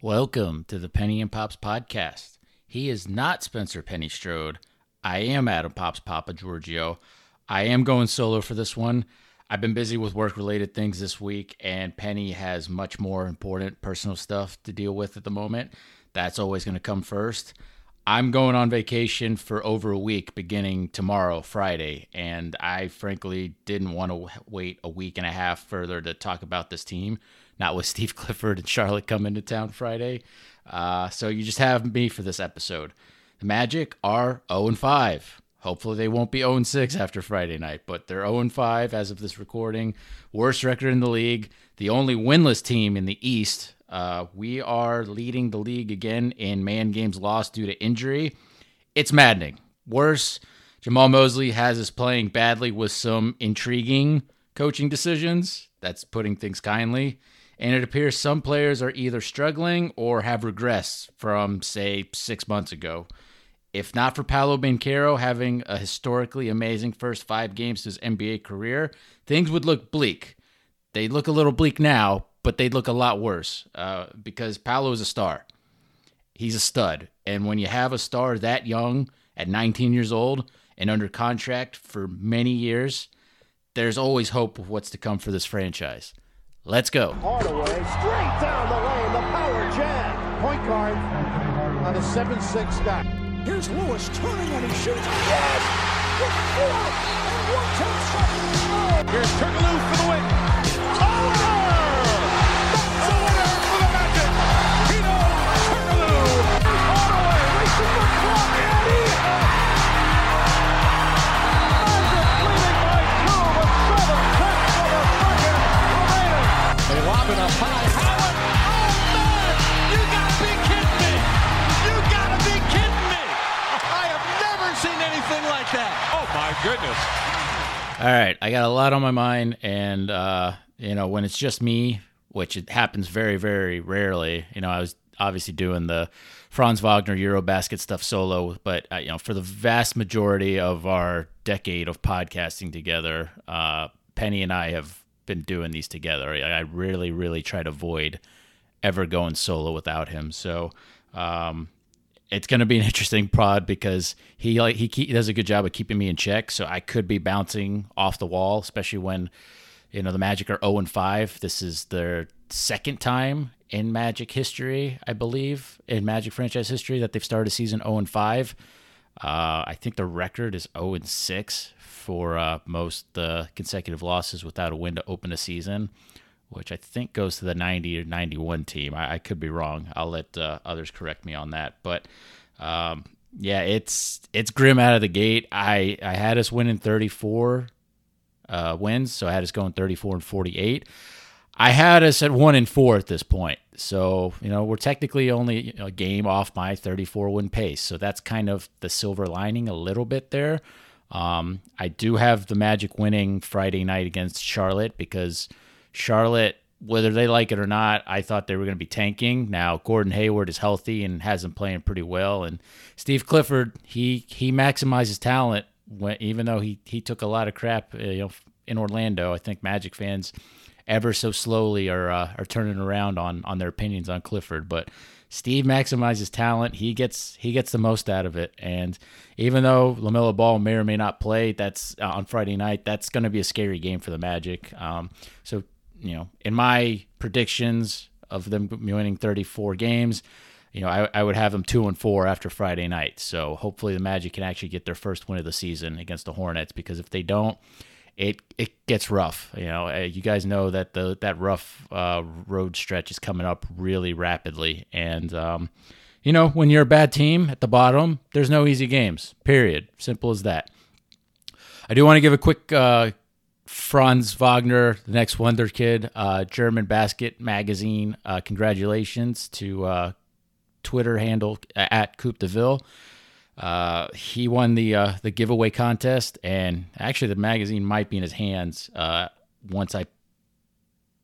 Welcome to the Penny and Pops podcast. He is not Spencer Penny Strode. I am Adam Pops Papa Giorgio. I am going solo for this one. I've been busy with work related things this week, and Penny has much more important personal stuff to deal with at the moment. That's always going to come first. I'm going on vacation for over a week beginning tomorrow, Friday, and I frankly didn't want to wait a week and a half further to talk about this team not with Steve Clifford and Charlotte coming to town Friday. Uh, so you just have me for this episode. The Magic are 0 and 5. Hopefully they won't be 0 and 6 after Friday night, but they're 0 and 5 as of this recording. Worst record in the league. The only winless team in the East. Uh, we are leading the league again in man games lost due to injury. It's maddening. Worse, Jamahl Mosley has us playing badly with some intriguing coaching decisions. That's putting things kindly and it appears some players are either struggling or have regressed from, say, six months ago. If not for Paolo Banchero having a historically amazing first five games of his NBA career, things would look bleak. They look a little bleak now, but they'd look a lot worse uh, because Paolo is a star. He's a stud. And when you have a star that young at 19 years old and under contract for many years, there's always hope of what's to come for this franchise. Let's go. Hardaway straight down the lane, the power jam. Point guard on a 7-6 guy. Here's Lewis turning and he shoots. Yes! With four and one tenth seconds. Here's Turkoglu for the win. Goodness. All right, I got a lot on my mind, and uh, you know, when it's just me, which it happens very, very rarely. You know, I was obviously doing the Franz Wagner Eurobasket stuff solo, but uh, you know, for the vast majority of our decade of podcasting together, uh, Penny and I have been doing these together. I really, really try to avoid ever going solo without him. So, um, it's going to be an interesting prod because he like he, he does a good job of keeping me in check. So I could be bouncing off the wall, especially when you know the Magic are zero and five. This is their second time in Magic history, I believe, in Magic franchise history that they've started a season zero and five. Uh, I think the record is zero oh and six for uh, most uh, consecutive losses without a win to open a season which I think goes to the 90 or 91 team. I, I could be wrong. I'll let uh, others correct me on that. But um, yeah, it's it's grim out of the gate. I, I had us winning 34 uh, wins, so I had us going 34 and 48. I had us at one and four at this point. So, you know, we're technically only a game off my 34 win pace. So that's kind of the silver lining a little bit there. Um, I do have the Magic winning Friday night against Charlotte because – Charlotte, whether they like it or not, I thought they were going to be tanking. Now Gordon Hayward is healthy and has been playing pretty well, and Steve Clifford he he maximizes talent when, even though he he took a lot of crap you know in Orlando. I think Magic fans ever so slowly are uh, are turning around on on their opinions on Clifford, but. Steve maximizes talent. He gets he gets the most out of it. And even though Lamelo Ball may or may not play, that's uh, on Friday night. That's going to be a scary game for the Magic. Um, so you know, in my predictions of them winning 34 games, you know, I, I would have them two and four after Friday night. So hopefully the Magic can actually get their first win of the season against the Hornets because if they don't, it it gets rough. You know, uh, you guys know that the that rough uh, road stretch is coming up really rapidly, and um, you know when you're a bad team at the bottom, there's no easy games. Period. Simple as that. I do want to give a quick uh, Franz Wagner, the next Wonder Kid, uh, German Basket Magazine. Uh, congratulations to uh, Twitter handle at Coupe de Ville. Uh, he won the uh, the giveaway contest, and actually, the magazine might be in his hands uh, once I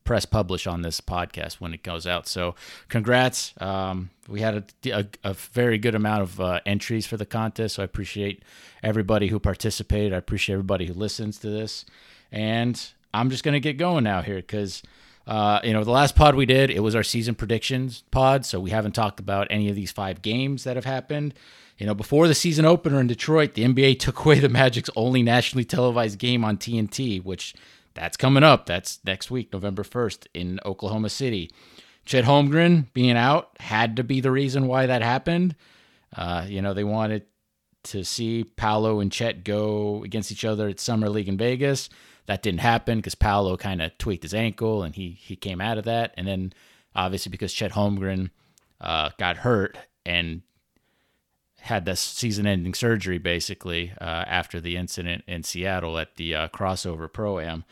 press publish on this podcast when it goes out. So, congrats! Um, we had a, a, a, very good amount of uh, entries for the contest, so I appreciate everybody who participated. I appreciate everybody who listens to this. And I'm just to get going now here because Uh, you know, the last pod we did, it was our season predictions pod, so we haven't talked about any of these five games that have happened. You know, before the season opener in Detroit, the NBA took away the Magic's only nationally televised game on TNT, which that's coming up. That's next week, November 1st in Oklahoma City. Chet Holmgren being out had to be the reason why that happened. Uh, you know, they wanted to see Paolo and Chet go against each other at Summer League in Vegas. That didn't happen because Paolo kind of tweaked his ankle and he he came out of that. And then obviously because Chet Holmgren uh, got hurt and had this season-ending surgery basically uh, after the incident in Seattle at the uh, crossover pro am.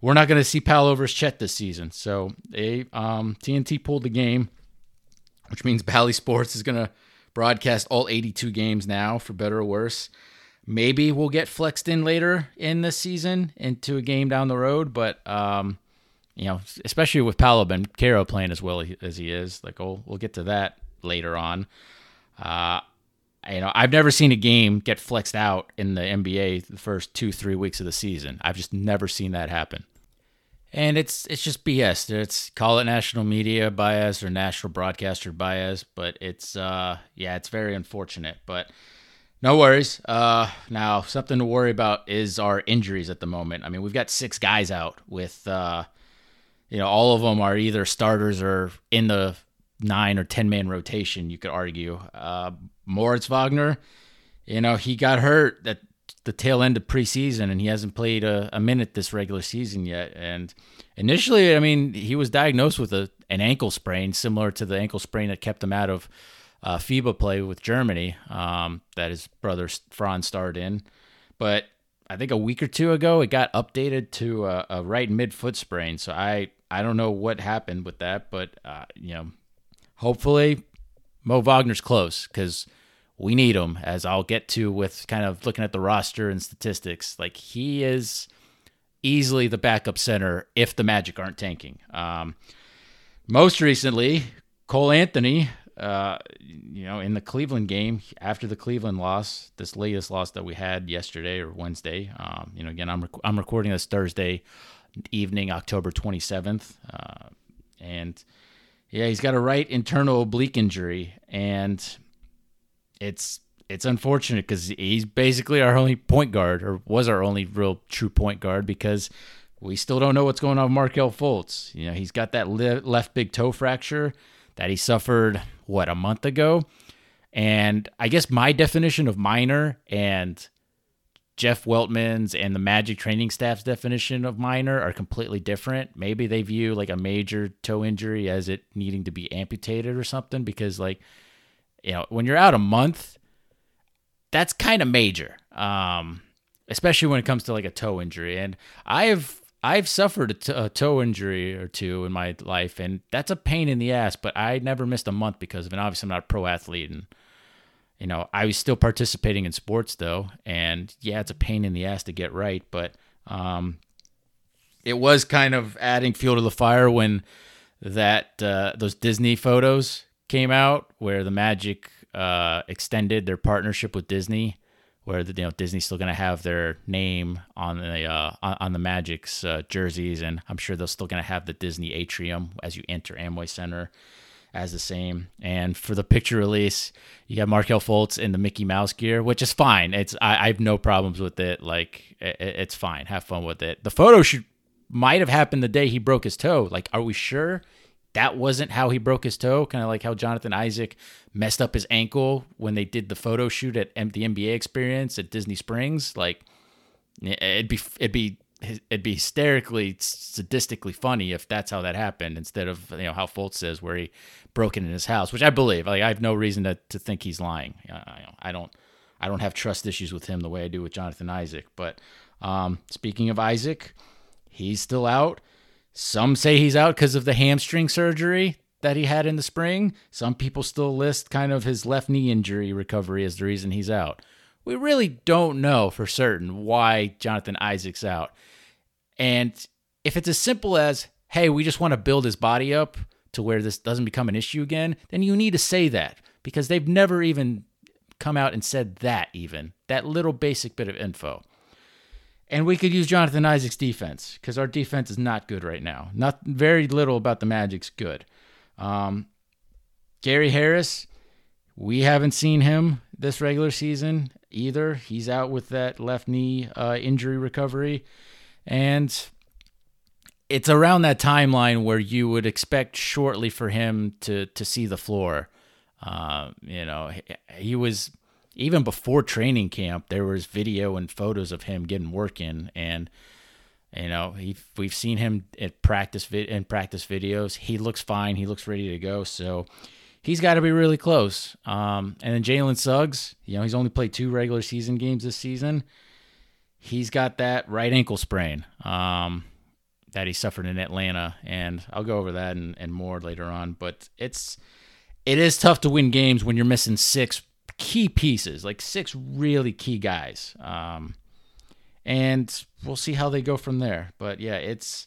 We're not going to see Paolo versus Chet this season, so they um, TNT pulled the game, which means Bally Sports is going to broadcast all 82 games now, for better or worse. Maybe we'll get flexed in later in the season into a game down the road, but um, you know, especially with Paolo Banchero playing as well as he is, like we'll we'll get to that later on. Uh, you know, I've never seen a game get flexed out in the NBA the first two three weeks of the season. I've just never seen that happen. And it's it's just BS. It's call it national media bias or national broadcaster bias, but it's uh yeah, it's very unfortunate. But no worries. Uh, now something to worry about is our injuries at the moment. I mean, we've got six guys out with, uh, you know, all of them are either starters or in the nine or ten man rotation. You could argue. Uh, Moritz Wagner, you know, he got hurt at the tail end of preseason, and he hasn't played a, a minute this regular season yet. And initially, I mean, he was diagnosed with a an ankle sprain, similar to the ankle sprain that kept him out of uh, FIBA play with Germany um, that his brother Franz starred in. But I think a week or two ago, it got updated to a, a right mid foot sprain. So I I don't know what happened with that, but uh, you know, hopefully Mo Wagner's close because we need him. As I'll get to with kind of looking at the roster and statistics, like he is easily the backup center if the Magic aren't tanking. Um, most recently, Cole Anthony uh, you know, in the Cleveland game after the Cleveland loss, this latest loss that we had yesterday or Wednesday. Um, you know, again, I'm rec- I'm recording this Thursday evening, October 27th, uh, and yeah, he's got a right internal oblique injury, and it's it's unfortunate because he's basically our only point guard, or was our only real true point guard, because we still don't know what's going on with Markelle Fultz. You know, he's got that le- left big toe fracture that he suffered what a month ago. And I guess my definition of minor and Jeff Weltman's and the Magic training staff's definition of minor are completely different. Maybe they view like a major toe injury as it needing to be amputated or something because like you know, when you're out a month, that's kind of major. Um especially when it comes to like a toe injury. And I've I've suffered a, t- a toe injury or two in my life, and that's a pain in the ass. But I never missed a month because of it. Obviously, I'm not a pro athlete, and you know I was still participating in sports though. And yeah, it's a pain in the ass to get right, but um, it was kind of adding fuel to the fire when that uh, those Disney photos came out where the Magic uh, extended their partnership with Disney where the, you know Disney's still going to have their name on the uh, on, the Magic's uh, jerseys, and I'm sure they're still going to have the Disney atrium as you enter Amway Center as the same. And for the picture release, you got Markelle Fultz in the Mickey Mouse gear, which is fine. It's I, I have no problems with it. Like it, it's fine. Have fun with it. The photo shoot might have happened the day he broke his toe. Like, are we sure? that wasn't how he broke his toe, kind of like how Jonathan Isaac messed up his ankle when they did the photo shoot at the NBA experience at Disney Springs. Like it'd be it'd be it'd be hysterically sadistically funny if that's how that happened instead of you know how Fultz says where he broke in his house, which I believe. Like I have no reason to, to think he's lying. I, I don't I don't have trust issues with him the way I do with Jonathan Isaac. But um, speaking of Isaac, he's still out. Some say he's out because of the hamstring surgery that he had in the spring. Some people still list kind of his left knee injury recovery as the reason he's out. We really don't know for certain why Jonathan Isaac's out. And if it's as simple as, hey, we just want to build his body up to where this doesn't become an issue again, then you need to say that because they've never even come out and said that, even that little basic bit of info. And we could use Jonathan Isaac's defense because our defense is not good right now. Not very little about the Magic's good. Um, Gary Harris, we haven't seen him this regular season either. He's out with that left knee uh, injury recovery. And it's around that timeline where you would expect shortly for him to to see the floor. Uh, you know, he, he, was even before training camp. There was video and photos of him getting work in, and you know, he we've seen him at practice vid- in practice videos. He looks fine. He looks ready to go. So he's got to be really close. Um, and then Jalen Suggs, you know, he's only played two regular season games this season. He's got that right ankle sprain um, that he suffered in Atlanta, and I'll go over that and, and more later on. But it's it is tough to win games when you're missing six key pieces, like six really key guys. Um, and we'll see how they go from there. But yeah, it's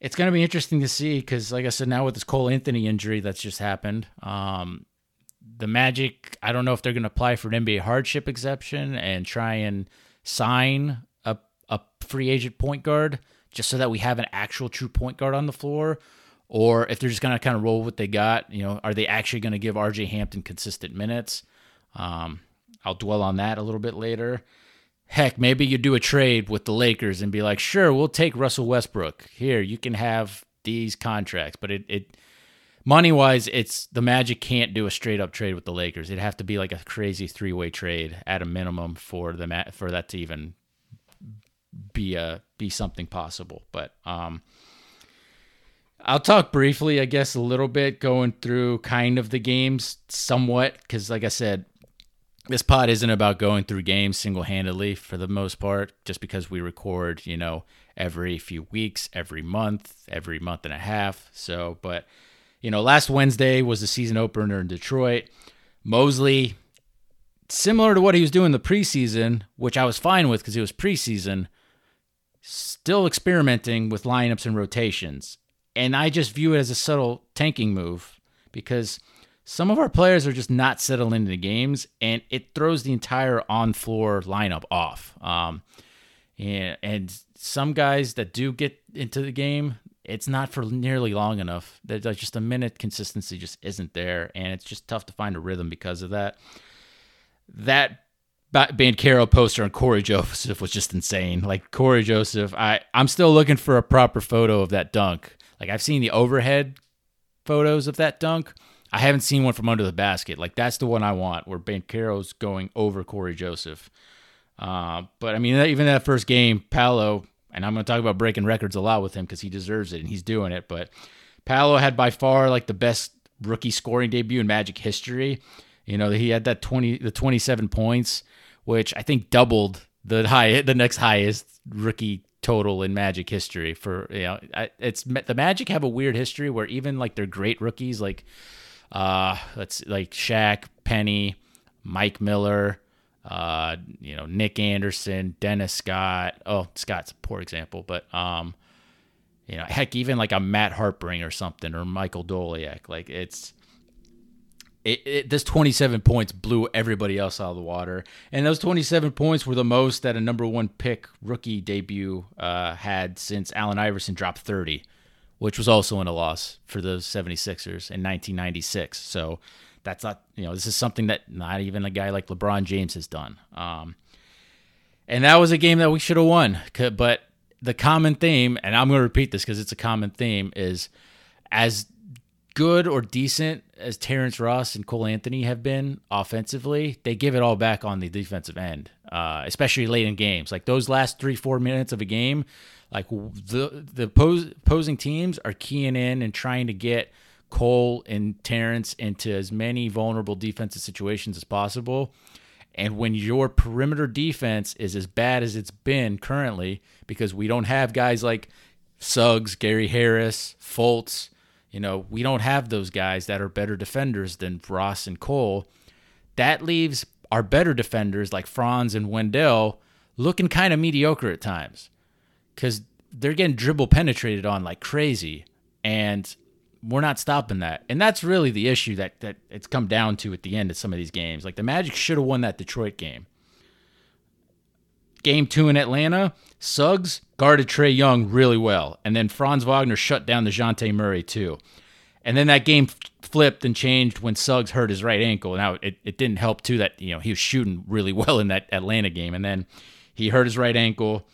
it's going to be interesting to see because, like I said, now with this Cole Anthony injury that's just happened, um, the Magic, I don't know if they're going to apply for an NBA hardship exception and try and sign a, a free agent point guard just so that we have an actual true point guard on the floor, or if they're just going to kind of roll what they got. You know, are they actually going to give RJ Hampton consistent minutes? Um, I'll dwell on that a little bit later. Heck, maybe you do a trade with the Lakers and be like, sure, we'll take Russell Westbrook. Here, you can have these contracts. But it, it money wise, it's the Magic can't do a straight up trade with the Lakers. It'd have to be like a crazy three way trade at a minimum for the for that to even be a be something possible. But um, I'll talk briefly, I guess, a little bit going through kind of the games somewhat because, like I said, this pod isn't about going through games single handedly for the most part, just because we record, you know, every few weeks, every month, every month and a half. So, but, you know, last Wednesday was the season opener in Detroit. Mosley, similar to what he was doing the preseason, which I was fine with because it was preseason, still experimenting with lineups and rotations. And I just view it as a subtle tanking move because some of our players are just not settling into the games, and it throws the entire on floor lineup off. Um, and, and some guys that do get into the game, it's not for nearly long enough. There's just a minute consistency just isn't there, and it's just tough to find a rhythm because of that. That Banchero poster on Cory Joseph was just insane. Like Cory Joseph, I I'm still looking for a proper photo of that dunk. Like I've seen the overhead photos of that dunk I haven't seen one from under the basket. Like that's the one I want, where Banchero's going over Cory Joseph. Uh, but I mean, even that first game, Paolo, and I'm going to talk about breaking records a lot with him because he deserves it and he's doing it. But Paolo had by far like the best rookie scoring debut in Magic history. You know, he had that 20, the 27 points, which I think doubled the high, the next highest rookie total in Magic history. For you know, it's the Magic have a weird history where even like their great rookies, like uh, let's like Shaq, Penny, Mike Miller, uh, you know, Nick Anderson, Dennis Scott. Oh, Scott's a poor example, but um, you know, heck, even like a Matt Harpring or something, or Michael Doleac. Like it's it, it, this 27 points blew everybody else out of the water, and those 27 points were the most that a number one pick rookie debut uh, had since Allen Iverson dropped 30 which was also in a loss for the 76ers in 1996. So that's not, you know, this is something that not even a guy like LeBron James has done. Um, and that was a game that we should have won. But the common theme, and I'm going to repeat this because it's a common theme, is as good or decent as Terrence Ross and Cole Anthony have been offensively, they give it all back on the defensive end, uh, especially late in games. Like those last three, four minutes of a game, like the the opposing teams are keying in and trying to get Cole and Terrence into as many vulnerable defensive situations as possible. And when your perimeter defense is as bad as it's been currently, because we don't have guys like Suggs, Gary Harris, Fultz, you know, we don't have those guys that are better defenders than Ross and Cole. That leaves our better defenders like Franz and Wendell looking kind of mediocre at times because they're getting dribble penetrated on like crazy, and we're not stopping that. And that's really the issue that that it's come down to at the end of some of these games. Like the Magic should have won that Detroit game. game two in Atlanta, Suggs guarded Trae Young really well. And then Franz Wagner shut down the Dejounte Murray, too. And then that game flipped and changed when Suggs hurt his right ankle. Now, it, it didn't help, too, that you know he was shooting really well in that Atlanta game. And then he hurt his right ankle.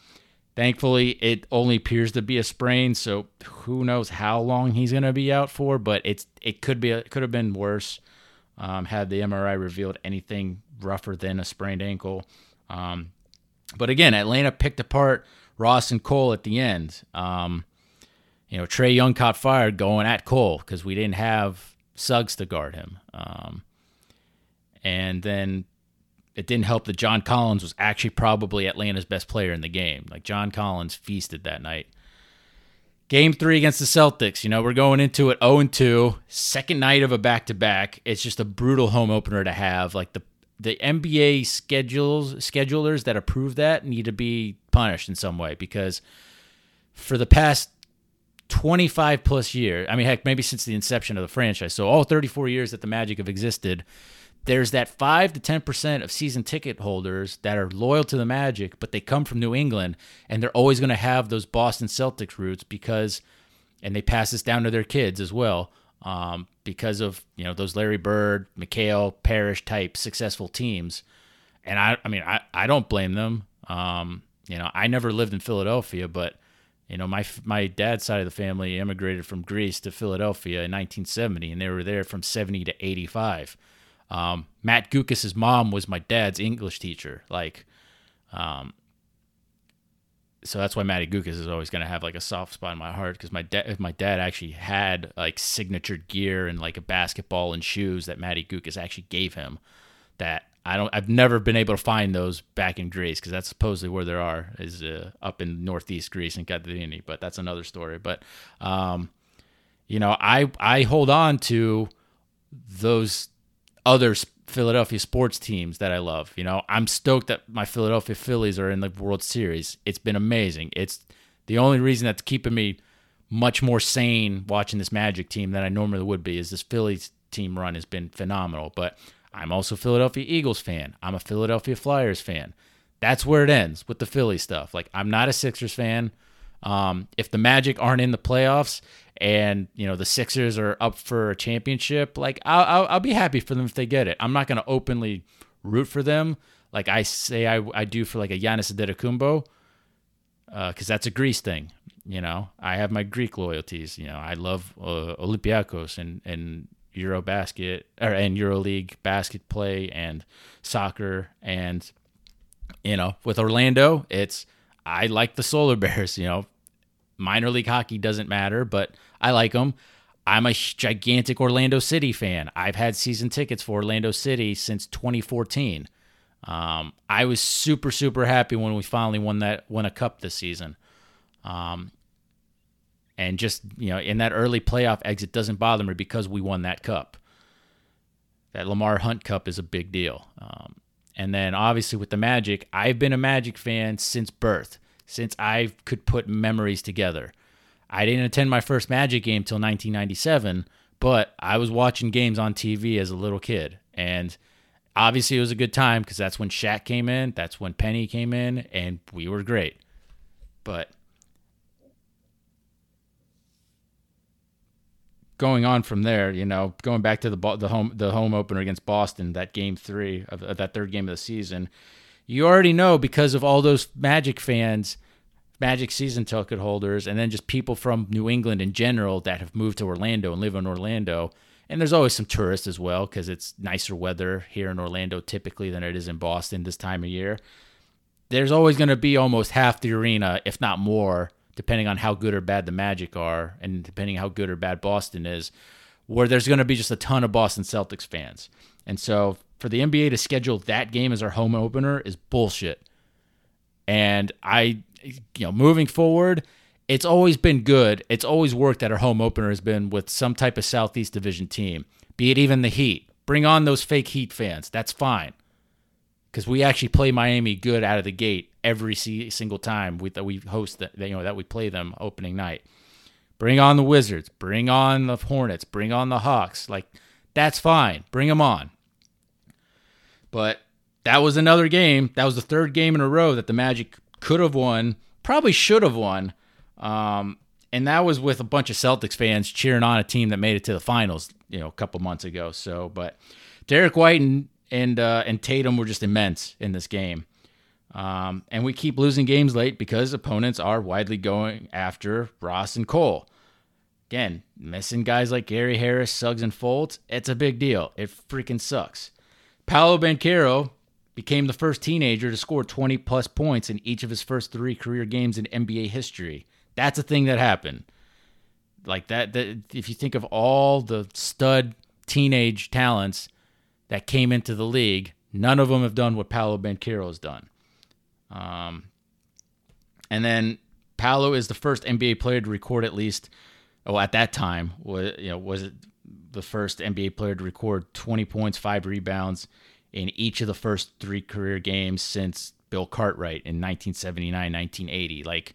Thankfully, it only appears to be a sprain, so who knows how long he's going to be out for. But it's it could be it could have been worse um, had the MRI revealed anything rougher than a sprained ankle. Um, but again, Atlanta picked apart Ross and Cole at the end. Um, you know, Trae Young caught fire going at Cole because we didn't have Suggs to guard him. Um, and then it didn't help that John Collins was actually probably Atlanta's best player in the game. Like John Collins feasted that night. Game three against the Celtics. You know, we're going into it 0 2, second night of a back to back. It's just a brutal home opener to have. Like the the NBA schedules schedulers that approve that need to be punished in some way because for the past 25 plus years, I mean, heck, maybe since the inception of the franchise, so all 34 years that the Magic have existed, there's that 5 to 10% of season ticket holders that are loyal to the Magic, but they come from New England and they're always going to have those Boston Celtics roots because, and they pass this down to their kids as well, um, because of, you know, those Larry Bird, McHale, Parish type successful teams. And I, I mean, I, I don't blame them. Um, you know, I never lived in Philadelphia, but you know, my my dad's side of the family immigrated from Greece to Philadelphia in 1970, and they were there from 70 to 85. Um, Matt Guokas' mom was my dad's English teacher. Like, um, so that's why Matty Guokas is always going to have like a soft spot in my heart because my dad, my dad actually had like signature gear and like a basketball and shoes that Matty Guokas actually gave him. That I don't, I've never been able to find those back in Greece because that's supposedly where there are is uh, up in northeast Greece in Katerini, but that's another story. But, um, you know, I I hold on to those other Philadelphia sports teams that I love. You know, I'm stoked that my Philadelphia Phillies are in the World Series. It's been amazing. It's the only reason that's keeping me much more sane watching this Magic team than I normally would be is this Phillies team run has been phenomenal. But I'm also a Philadelphia Eagles fan. I'm a Philadelphia Flyers fan. That's where it ends with the Philly stuff. Like I'm not a Sixers fan. Um, if the Magic aren't in the playoffs and you know the Sixers are up for a championship, like I'll, I'll, I'll be happy for them if they get it. I'm not going to openly root for them like I say I, I do for like a Giannis Antetokounmpo because uh, that's a Greece thing. You know, I have my Greek loyalties. You know, I love uh, Olympiacos and and Eurobasket or and EuroLeague basket play and soccer and you know with Orlando, it's I like the Solar Bears. You know, minor league hockey doesn't matter, but I like them. I'm a gigantic Orlando City fan. I've had season tickets for Orlando City since 2014. Um, I was super super happy when we finally won that won a cup this season. Um, and just you know, in that early playoff exit doesn't bother me because we won that cup. That Lamar Hunt Cup is a big deal. Um, and then obviously with the Magic, I've been a Magic fan since birth, since I could put memories together. I didn't attend my first Magic game till 1997, but I was watching games on TV as a little kid. And obviously it was a good time because that's when Shaq came in, that's when Penny came in, and we were great. But going on from there, you know, going back to the the home the home opener against Boston, that game three of, of, that third game of the season, you already know because of all those Magic fans, Magic season ticket holders, and then just people from New England in general that have moved to Orlando and live in Orlando. And there's always some tourists as well because it's nicer weather here in Orlando typically than it is in Boston this time of year. There's always going to be almost half the arena, if not more, depending on how good or bad the Magic are, and depending how good or bad Boston is, where there's going to be just a ton of Boston Celtics fans. And so for the NBA to schedule that game as our home opener is bullshit. And I, you know, moving forward, it's always been good. It's always worked that our home opener has been with some type of Southeast Division team, be it even the Heat. Bring on those fake Heat fans. That's fine. Because we actually play Miami good out of the gate every single time we, that we host that you know that we play them opening night. Bring on the Wizards, bring on the Hornets, bring on the Hawks. Like that's fine. Bring them on. But that was another game. That was the third game in a row that the Magic could have won, probably should have won. Um, and that was with a bunch of Celtics fans cheering on a team that made it to the finals, you know, a couple months ago. So, but Derrick White and and uh, and Tatum were just immense in this game. Um, and we keep losing games late because opponents are widely going after Ross and Cole. Again, missing guys like Gary Harris, Suggs, and Fultz, it's a big deal. It freaking sucks. Paolo Banchero became the first teenager to score 20 plus points in each of his first three career games in NBA history. That's a thing that happened. Like that, that if you think of all the stud teenage talents that came into the league, none of them have done what Paolo Banchero has done. Um, and then Paolo is the first NBA player to record at least, oh, at that time was you know was it the first NBA player to record 20 points, five rebounds in each of the first three career games since Bill Cartwright in 1979, 1980. Like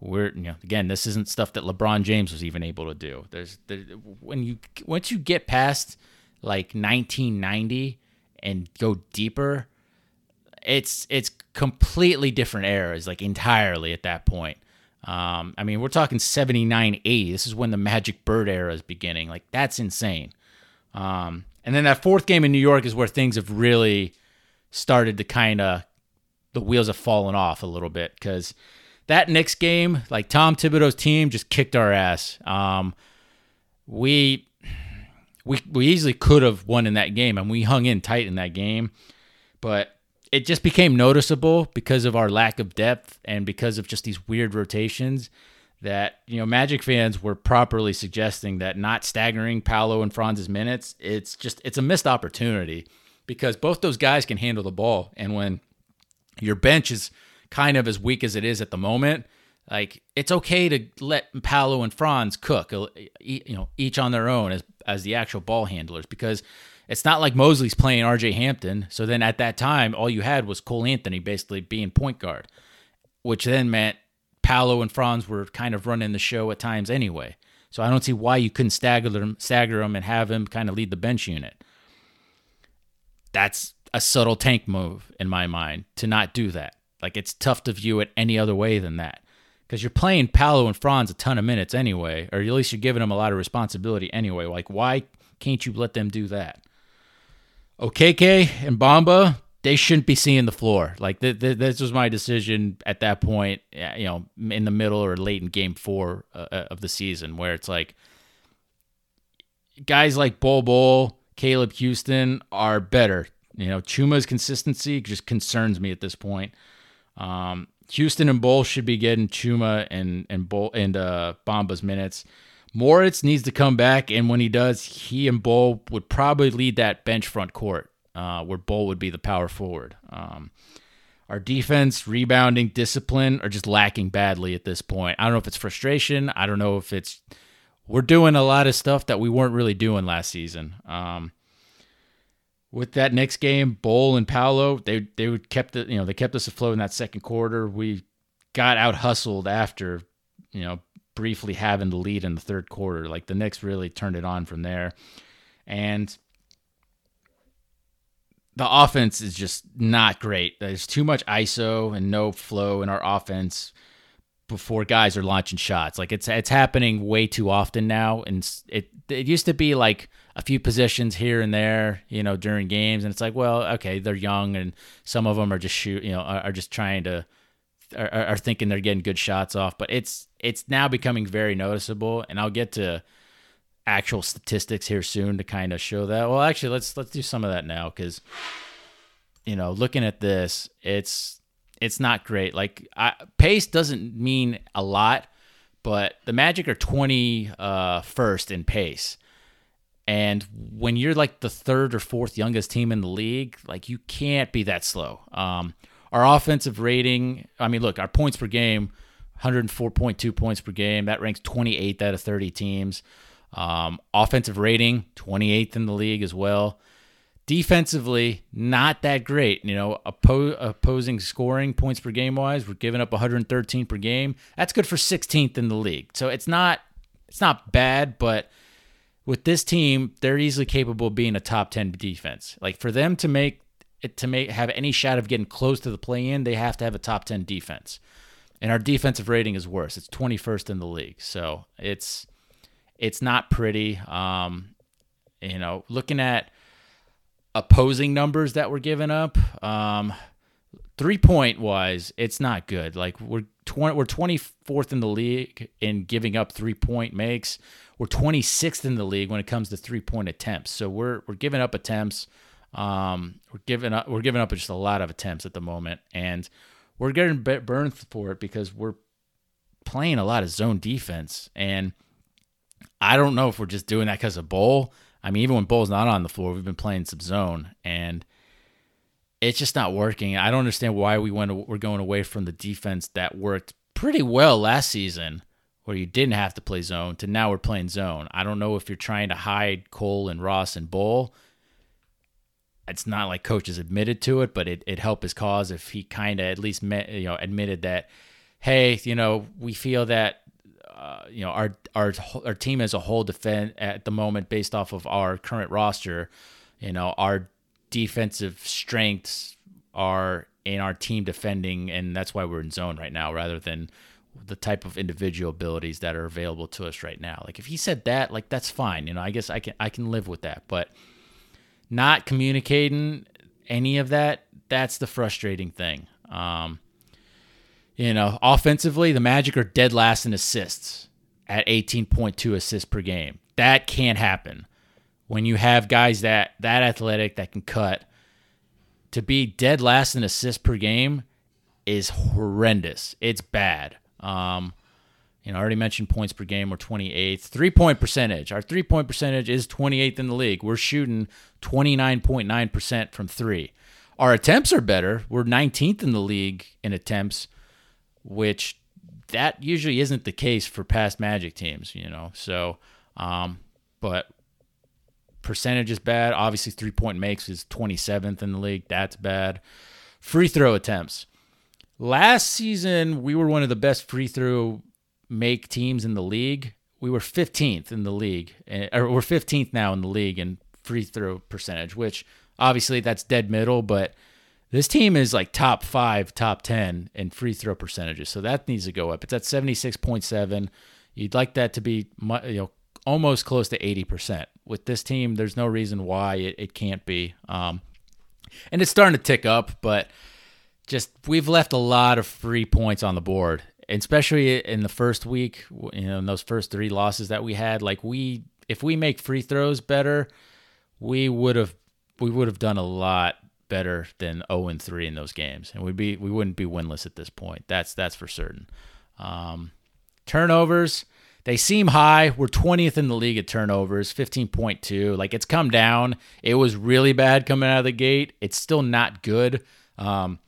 we're you know again, this isn't stuff that LeBron James was even able to do. There's there, when you once you get past like 1990 and go deeper it's it's completely different eras, like entirely at that point. Um, I mean, we're talking 79, 80. This is when the Magic Bird era is beginning. Like, that's insane. Um, and then that fourth game in New York is where things have really started to kind of, the wheels have fallen off a little bit because that next game, like Tom Thibodeau's team just kicked our ass. Um, we, we, we easily could have won in that game and we hung in tight in that game. But it just became noticeable because of our lack of depth and because of just these weird rotations that you know Magic fans were properly suggesting that not staggering Paolo and Franz's minutes, it's just it's a missed opportunity because both those guys can handle the ball. And when your bench is kind of as weak as it is at the moment, like it's okay to let Paolo and Franz cook, uh, you know, each on their own as as the actual ball handlers because it's not like Mosley's playing RJ Hampton. So then at that time, all you had was Cole Anthony basically being point guard, which then meant Paolo and Franz were kind of running the show at times anyway. So I don't see why you couldn't stagger them, stagger them and have him kind of lead the bench unit. That's a subtle tank move in my mind to not do that. Like it's tough to view it any other way than that. Because you're playing Paolo and Franz a ton of minutes anyway, or at least you're giving them a lot of responsibility anyway. Like, why can't you let them do that? Okeke and Bamba, they shouldn't be seeing the floor. Like th- th- this was my decision at that point. You know, in the middle or late in Game Four uh, uh, of the season, where it's like guys like Bol Bol, Caleb Houstan are better. You know, Chuma's consistency just concerns me at this point. Um, Houstan and Bol should be getting Chuma and and Bol and uh, Bamba's minutes. Moritz needs to come back, and when he does, he and Bol would probably lead that bench front court, uh, where Bol would be the power forward. Um, our defense, rebounding, discipline are just lacking badly at this point. I don't know if it's frustration. I don't know if it's we're doing a lot of stuff that we weren't really doing last season. Um, with that next game, Bol and Paolo, they they would kept it, you know, they kept us afloat in that second quarter. We got out hustled after, you know, briefly having the lead in the third quarter. Like the Knicks really turned it on from there. And the offense is just not great. There's too much ISO and no flow in our offense before guys are launching shots. Like it's it's happening way too often now and it it used to be like a few positions here and there, you know, during games and it's like, well, okay, they're young and some of them are just shoot, you know, are, are just trying to are, are thinking they're getting good shots off, but it's it's now becoming very noticeable. And I'll get to actual statistics here soon to kind of show that. Well, actually, let's let's do some of that now because you know, looking at this, it's it's not great. Like I, pace doesn't mean a lot, but the Magic are twenty uh, first in pace. And when you're like the third or fourth youngest team in the league, like you can't be that slow. Um, our offensive rating, I mean, look, our points per game, 104.2 points per game. That ranks 28th out of 30 teams. Um, offensive rating, 28th in the league as well. Defensively, not that great. You know, oppo- opposing scoring points per game wise, we're giving up 113 per game. That's good for 16th in the league. So it's not it's not bad, but with this team, they're easily capable of being a top 10 defense. Like for them to make to make have any shot of getting close to the play in, they have to have a top 10 defense. And our defensive rating is worse. It's 21st in the league. So it's it's not pretty. Um, you know, looking at opposing numbers that were given up, um, three point wise, it's not good. Like we're 20, we're 24th in the league in giving up three point makes. We're 26th in the league when it comes to three point attempts. So we're we're giving up attempts. Um, we're giving up we're giving up just a lot of attempts at the moment, and we're getting burned for it because we're playing a lot of zone defense. And I don't know if we're just doing that because of Bol. I mean, even when Bol's not on the floor, we've been playing some zone, and it's just not working. I don't understand why we went we're going away from the defense that worked pretty well last season, where you didn't have to play zone, to now we're playing zone. I don't know if you're trying to hide Cole and Ross and Bol. It's not like coaches admitted to it, but it, it helped his cause if he kind of at least met, you know admitted that, hey, you know, we feel that uh, you know our our our team as a whole defend at the moment based off of our current roster, you know, our defensive strengths are in our team defending, and that's why we're in zone right now rather than the type of individual abilities that are available to us right now. Like if he said that, like that's fine. You know, I guess I can I can live with that. But not communicating any of that, that's the frustrating thing. Um, you know, offensively, the Magic are dead last in assists at 18.2 assists per game. That can't happen when you have guys that that athletic that can cut to be dead last in assists per game is horrendous. It's bad. Um, you know, I already mentioned points per game. We're 28th. Three point percentage. Our three point percentage is 28th in the league. We're shooting 29.9% from three. Our attempts are better. We're 19th in the league in attempts, which that usually isn't the case for past Magic teams, you know. So, um, but percentage is bad. Obviously, three point makes is 27th in the league. That's bad. Free throw attempts. Last season, we were one of the best free throw make teams in the league. We were 15th in the league, eh, or we're 15th now in the league in free throw percentage, which obviously that's dead middle, but this team is like top five, top 10 in free throw percentages. So that needs to go up. It's at 76.7. You'd like that to be you know almost close to 80%. With this team, there's no reason why it, it can't be. Um, and it's starting to tick up, but just we've left a lot of free points on the board, especially in the first week, you know, in those first three losses that we had. Like we, if we make free throws better, we would have we would have done a lot better than 0 and 3 in those games, and we'd be we wouldn't be winless at this point. That's that's for certain. Um, turnovers. They seem high. We're 20th in the league at turnovers, 15.2. Like it's come down. It was really bad coming out of the gate. It's still not good. Um,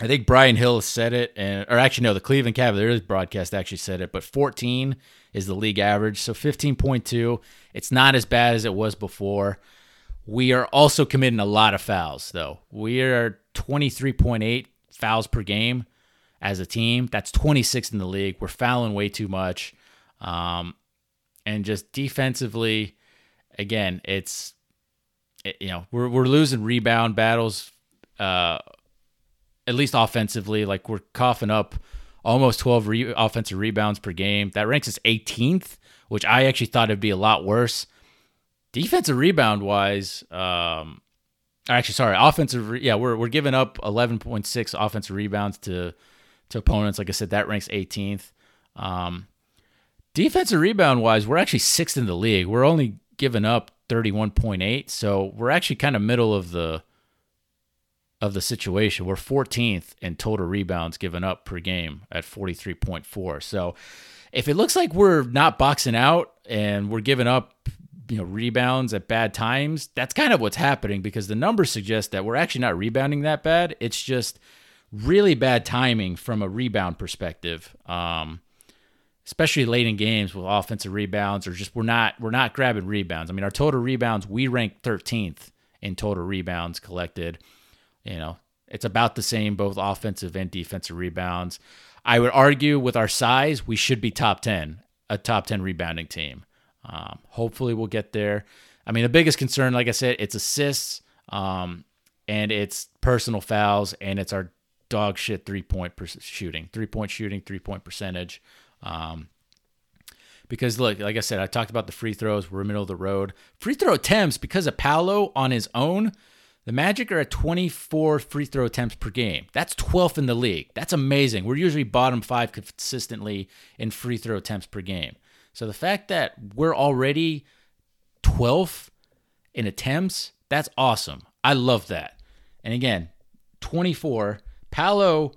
I think Brian Hill said it, and or actually no, the Cleveland Cavaliers broadcast actually said it. But 14 is the league average, so 15.2. It's not as bad as it was before. We are also committing a lot of fouls, though. We are 23.8 fouls per game as a team. That's 26th in the league. We're fouling way too much. Um, and just defensively, again, it's it, you know we're we're losing rebound battles. Uh, at least offensively, like we're coughing up almost 12 re- offensive rebounds per game. That ranks us 18th, which I actually thought it'd be a lot worse. Defensive rebound wise, um, actually, sorry, offensive. Re- yeah, we're we're giving up 11.6 offensive rebounds to to opponents. Like I said, that ranks 18th. Um, Defensive rebound wise, we're actually sixth in the league. We're only giving up 31.8, so we're actually kind of middle of the of the situation. We're 14th in total rebounds given up per game at 43.4. So if it looks like we're not boxing out and we're giving up you know rebounds at bad times, that's kind of what's happening because the numbers suggest that we're actually not rebounding that bad. It's just really bad timing from a rebound perspective. Um, especially late in games with offensive rebounds or just we're not we're not grabbing rebounds. I mean, our total rebounds we rank 13th in total rebounds collected. You know, it's about the same both offensive and defensive rebounds. I would argue with our size, we should be top 10, a top 10 rebounding team. Um, hopefully, we'll get there. I mean, the biggest concern, like I said, it's assists. Um, and it's personal fouls, and it's our dog shit three point per- shooting, three point shooting, three point percentage. Um, because look, like I said, I talked about the free throws. We're middle of the road. Free throw attempts because of Paolo on his own. The Magic are at 24 free throw attempts per game. That's 12th in the league. That's amazing. We're usually bottom five consistently in free throw attempts per game. So the fact that we're already 12th in attempts, that's awesome. I love that. And again, 24. Paolo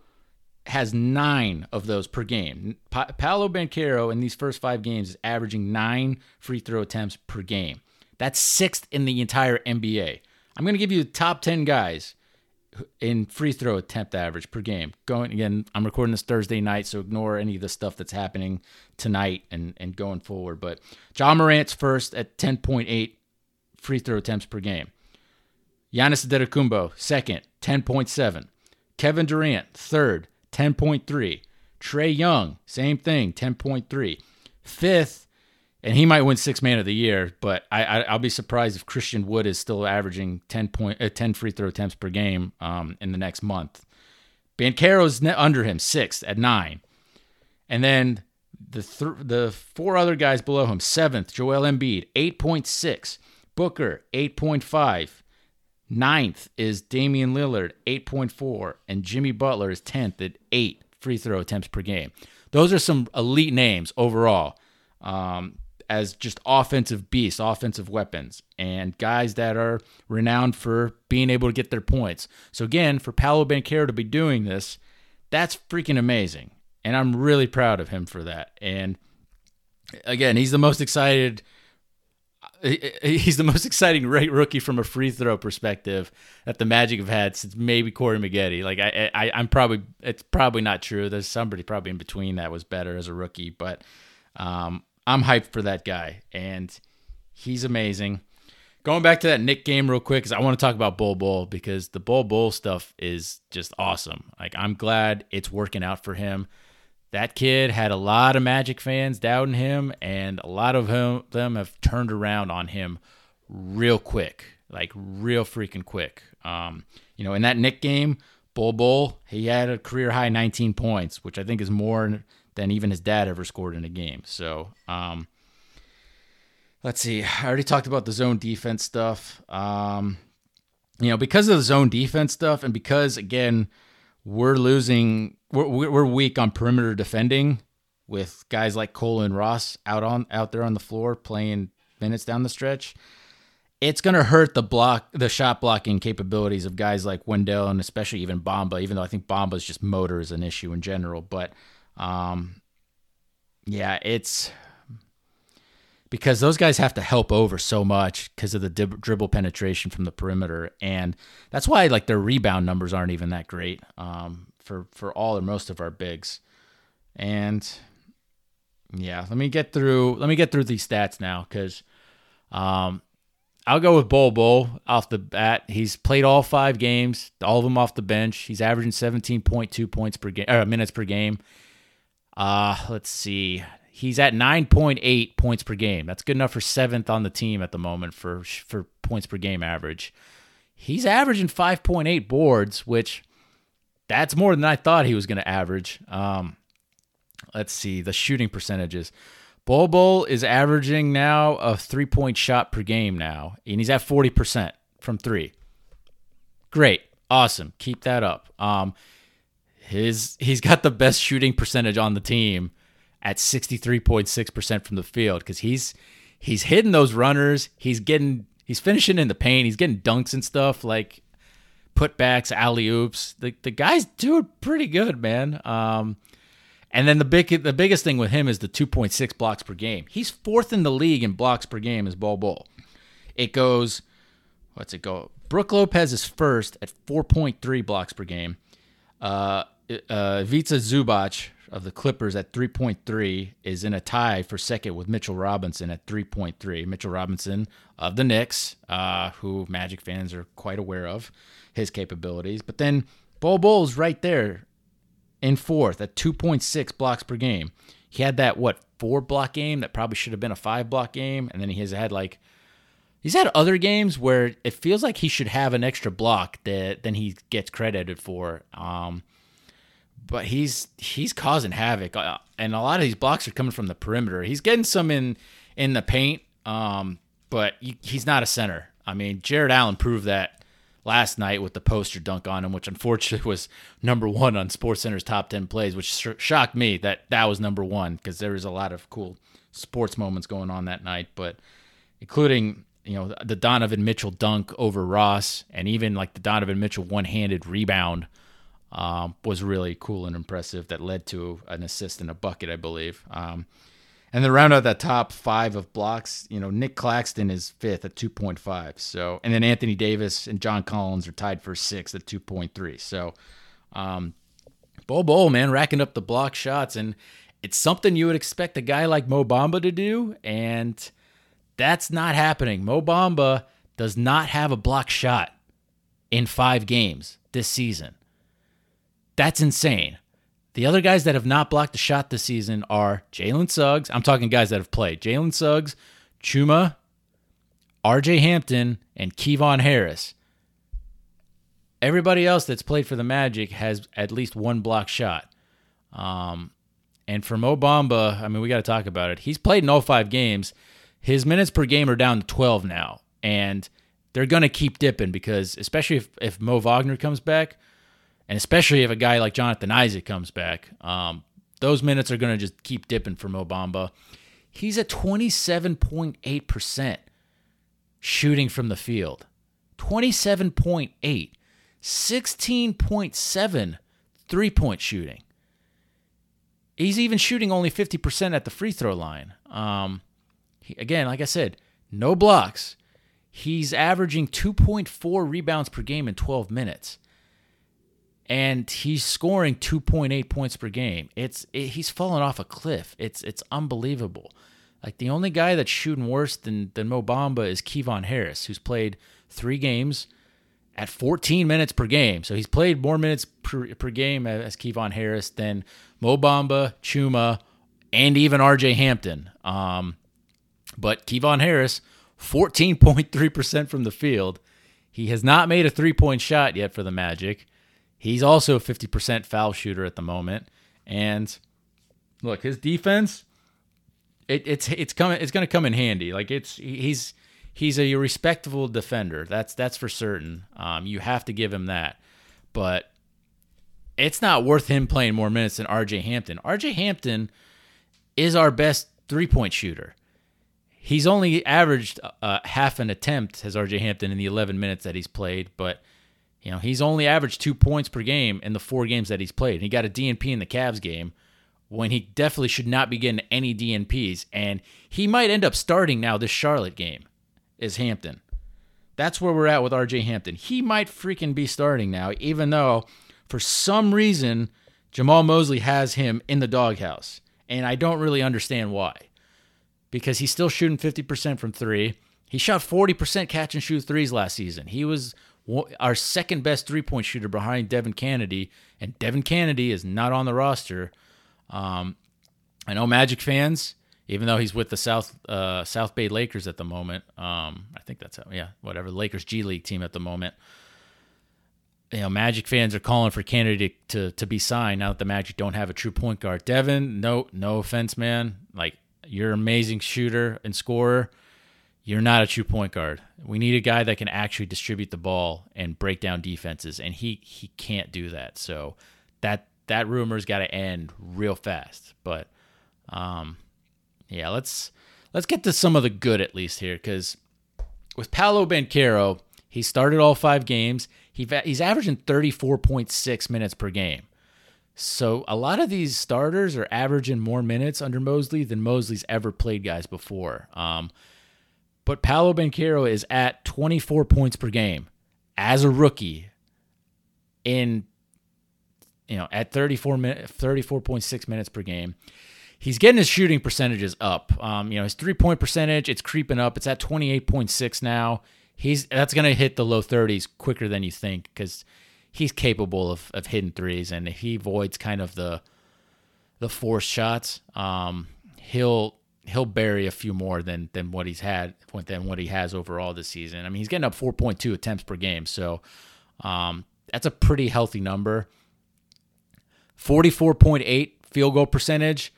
has nine of those per game. Pa- Paolo Banchero in these first five games is averaging nine free throw attempts per game. That's sixth in the entire NBA. I'm going to give you the top 10 guys in free throw attempt average per game. Going again, I'm recording this Thursday night, so ignore any of the stuff that's happening tonight and, and going forward. But Ja Morant's first at 10.8 free throw attempts per game. Giannis Antetokounmpo, second, 10.7. Kevin Durant, third, 10.3. Trae Young, same thing, 10.3. Fifth, and he might win six man of the year, but I, will be surprised if Christian Wood is still averaging 10 point uh, 10 free throw attempts per game um, in the next month. Banchero's under him, sixth at nine, and then the th- the four other guys below him, seventh Joel Embiid, 8.6, Booker 8.5, Ninth is Damian Lillard, 8.4, and Jimmy Butler is 10th at 8 free throw attempts per game. Those are some elite names overall. Um, as just offensive beasts, offensive weapons, and guys that are renowned for being able to get their points. So, again, for Paolo Banchero to be doing this, that's freaking amazing. And I'm really proud of him for that. And again, he's the most excited – he's the most exciting rookie from a free throw perspective that the Magic have had since maybe Corey Maggette. Like I, I, I'm probably it's probably not true. There's somebody probably in between that was better as a rookie, but um, I'm hyped for that guy, and he's amazing. Going back to that Knick game real quick, because I want to talk about Bol Bol because the Bol Bol stuff is just awesome. Like I'm glad it's working out for him that kid had a lot of Magic fans doubting him, and a lot of them have turned around on him real quick, like real freaking quick. Um, you know, in that Knick game, Bol Bol, he had a career high 19 points, which I think is more than even his dad ever scored in a game. So, um, let's see. I already talked about the zone defense stuff. Um, you know, because of the zone defense stuff, and because again, we're losing we're, we're weak on perimeter defending with guys like Cole and Ross out on out there on the floor playing minutes down the stretch. It's gonna hurt the block the shot blocking capabilities of guys like Wendell and especially even Bamba, even though I think Bamba's just motor is an issue in general. But um yeah, it's because those guys have to help over so much because of the dib- dribble penetration from the perimeter, and that's why like their rebound numbers aren't even that great um, for for all or most of our bigs. And yeah, let me get through. Let me get through these stats now because um, I'll go with Bol Bol off the bat. He's played all five games, all of them off the bench. He's averaging 17.2 points per game, or minutes per game. Uh, let's see. He's at 9.8 points per game. That's good enough for seventh on the team at the moment for for points per game average. He's averaging 5.8 boards, which that's more than I thought he was going to average. Um, let's see the shooting percentages. Bol is averaging now a three point shot per game now, and he's at 40% from three. Great. Awesome. Keep that up. Um, his he's got the best shooting percentage on the team at 63.6% from the field because he's he's hitting those runners. He's getting he's finishing in the paint. He's getting dunks and stuff like putbacks, alley oops. The the guy's doing pretty good, man. Um, and then the big the biggest thing with him is the 2.6 blocks per game. He's fourth in the league in blocks per game as ball Bol. It goes what's it go? Brook Lopez is first at 4.3 blocks per game. Uh, uh, Ivica Zubac of the Clippers at 3.3 is in a tie for second with Mitchell Robinson at 3.3. Mitchell Robinson of the Knicks, uh, who Magic fans are quite aware of his capabilities. But then Bol Bol's right there in fourth at 2.6 blocks per game. He had that, what, four block game that probably should have been a five block game. And then he has had like, He's had other games where it feels like he should have an extra block that then he gets credited for. Um, but he's he's causing havoc, uh, and a lot of these blocks are coming from the perimeter. He's getting some in in the paint, um, but he's not a center. I mean, Jarrett Allen proved that last night with the poster dunk on him, which unfortunately was number one on SportsCenter's top ten plays, which sh- shocked me that that was number one because there was a lot of cool sports moments going on that night, but including you know the Donovan Mitchell dunk over Ross, and even like the Donovan Mitchell one-handed rebound um, was really cool and impressive. That led to an assist and a bucket, I believe. Um, and then round out that top five of blocks, you know, Nic Claxton is fifth at 2.5. So, and then Anthony Davis and John Collins are tied for sixth at 2.3. So, um, Bol Bol, man, racking up the block shots. And it's something you would expect a guy like Mo Bamba to do. And that's not happening. Mo Bamba does not have a block shot in five games this season. That's insane. The other guys that have not blocked a shot this season are Jalen Suggs. I'm talking guys that have played. Jalen Suggs, Chuma, RJ Hampton, and Kevon Harris. Everybody else that's played for the Magic has at least one block shot. Um, and for Mo Bamba, I mean, we got to talk about it. He's played in all five games. His minutes per game are down to 12 now. And they're going to keep dipping because, especially if, if Mo Wagner comes back, and especially if a guy like Jonathan Isaac comes back, um, those minutes are going to just keep dipping for Mo Bamba. He's at 27.8% shooting from the field. 27.8. 16.7 three point shooting. He's even shooting only 50% at the free throw line. Um, he, again, like I said, no blocks. He's averaging 2.4 rebounds per game in 12 minutes and he's scoring 2.8 points per game. It's it, he's fallen off a cliff. It's it's unbelievable. Like the only guy that's shooting worse than than Mo Bamba is Kevon Harris, who's played three games at 14 minutes per game. So he's played more minutes per, per game as Kevon Harris than Mo Bamba, Chuma, and even RJ Hampton. Um, but Kevon Harris, 14.3% from the field. He has not made a three point shot yet for the Magic. He's also a 50% foul shooter at the moment. And look, his defense, it, it's it's coming it's going to come in handy. Like it's he's he's a respectable defender. That's that's for certain. Um, you have to give him that. But it's not worth him playing more minutes than RJ Hampton. RJ Hampton is our best three-point shooter. He's only averaged uh, half an attempt as RJ Hampton in the 11 minutes that he's played, but you know, he's only averaged two points per game in the four games that he's played. He got a DNP in the Cavs game when he definitely should not be getting any DNPs. And he might end up starting now this Charlotte game, is Hampton. That's where we're at with RJ Hampton. He might freaking be starting now, even though for some reason Jamahl Mosley has him in the doghouse. And I don't really understand why. Because he's still shooting 50% from three. He shot 40% catch and shoot threes last season. He was our second best three point shooter behind Devin Cannady, and Devin Cannady is not on the roster. Um, I know Magic fans, even though he's with the South uh, South Bay Lakers at the moment. Um, I think that's how, yeah, whatever Lakers G League team at the moment. You know, Magic fans are calling for Cannady to, to to be signed now that the Magic don't have a true point guard. Devin, no no offense, man. Like you're an amazing shooter and scorer you're not a true point guard. We need a guy that can actually distribute the ball and break down defenses, and he he can't do that. So that that rumor's got to end real fast. But um, yeah, let's let's get to some of the good at least here, because with Paolo Banchero, he started all five games. He he's averaging 34.6 minutes per game. So a lot of these starters are averaging more minutes under Mosley than Mosley's ever played guys before. Um, but Paolo Banchero is at 24 points per game as a rookie in you know at 34 minutes 34.6 minutes per game. He's getting his shooting percentages up. Um, you know his three point percentage it's creeping up. It's at 28.6 now. He's that's going to hit the low 30s quicker than you think because he's capable of, of hitting threes and he avoids kind of the the forced shots. Um, he'll he'll bury a few more than than what he's had than what he has overall this season. I mean, he's getting up 4.2 attempts per game, so um, that's a pretty healthy number. 44.8 field goal percentage.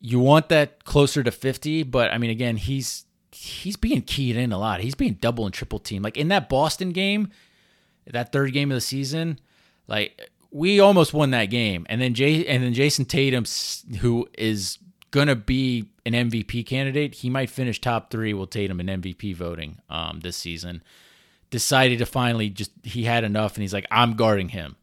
You want that closer to 50, but I mean, again, he's he's being keyed in a lot. He's being double and triple team. Like in that Boston game, that third game of the season, like we almost won that game, and then Jay and then Jayson Tatum, who is gonna be an MVP candidate, he might finish top three. Will Tatum in MVP voting um, this season? Decided to finally just he had enough, and he's like, I'm guarding him.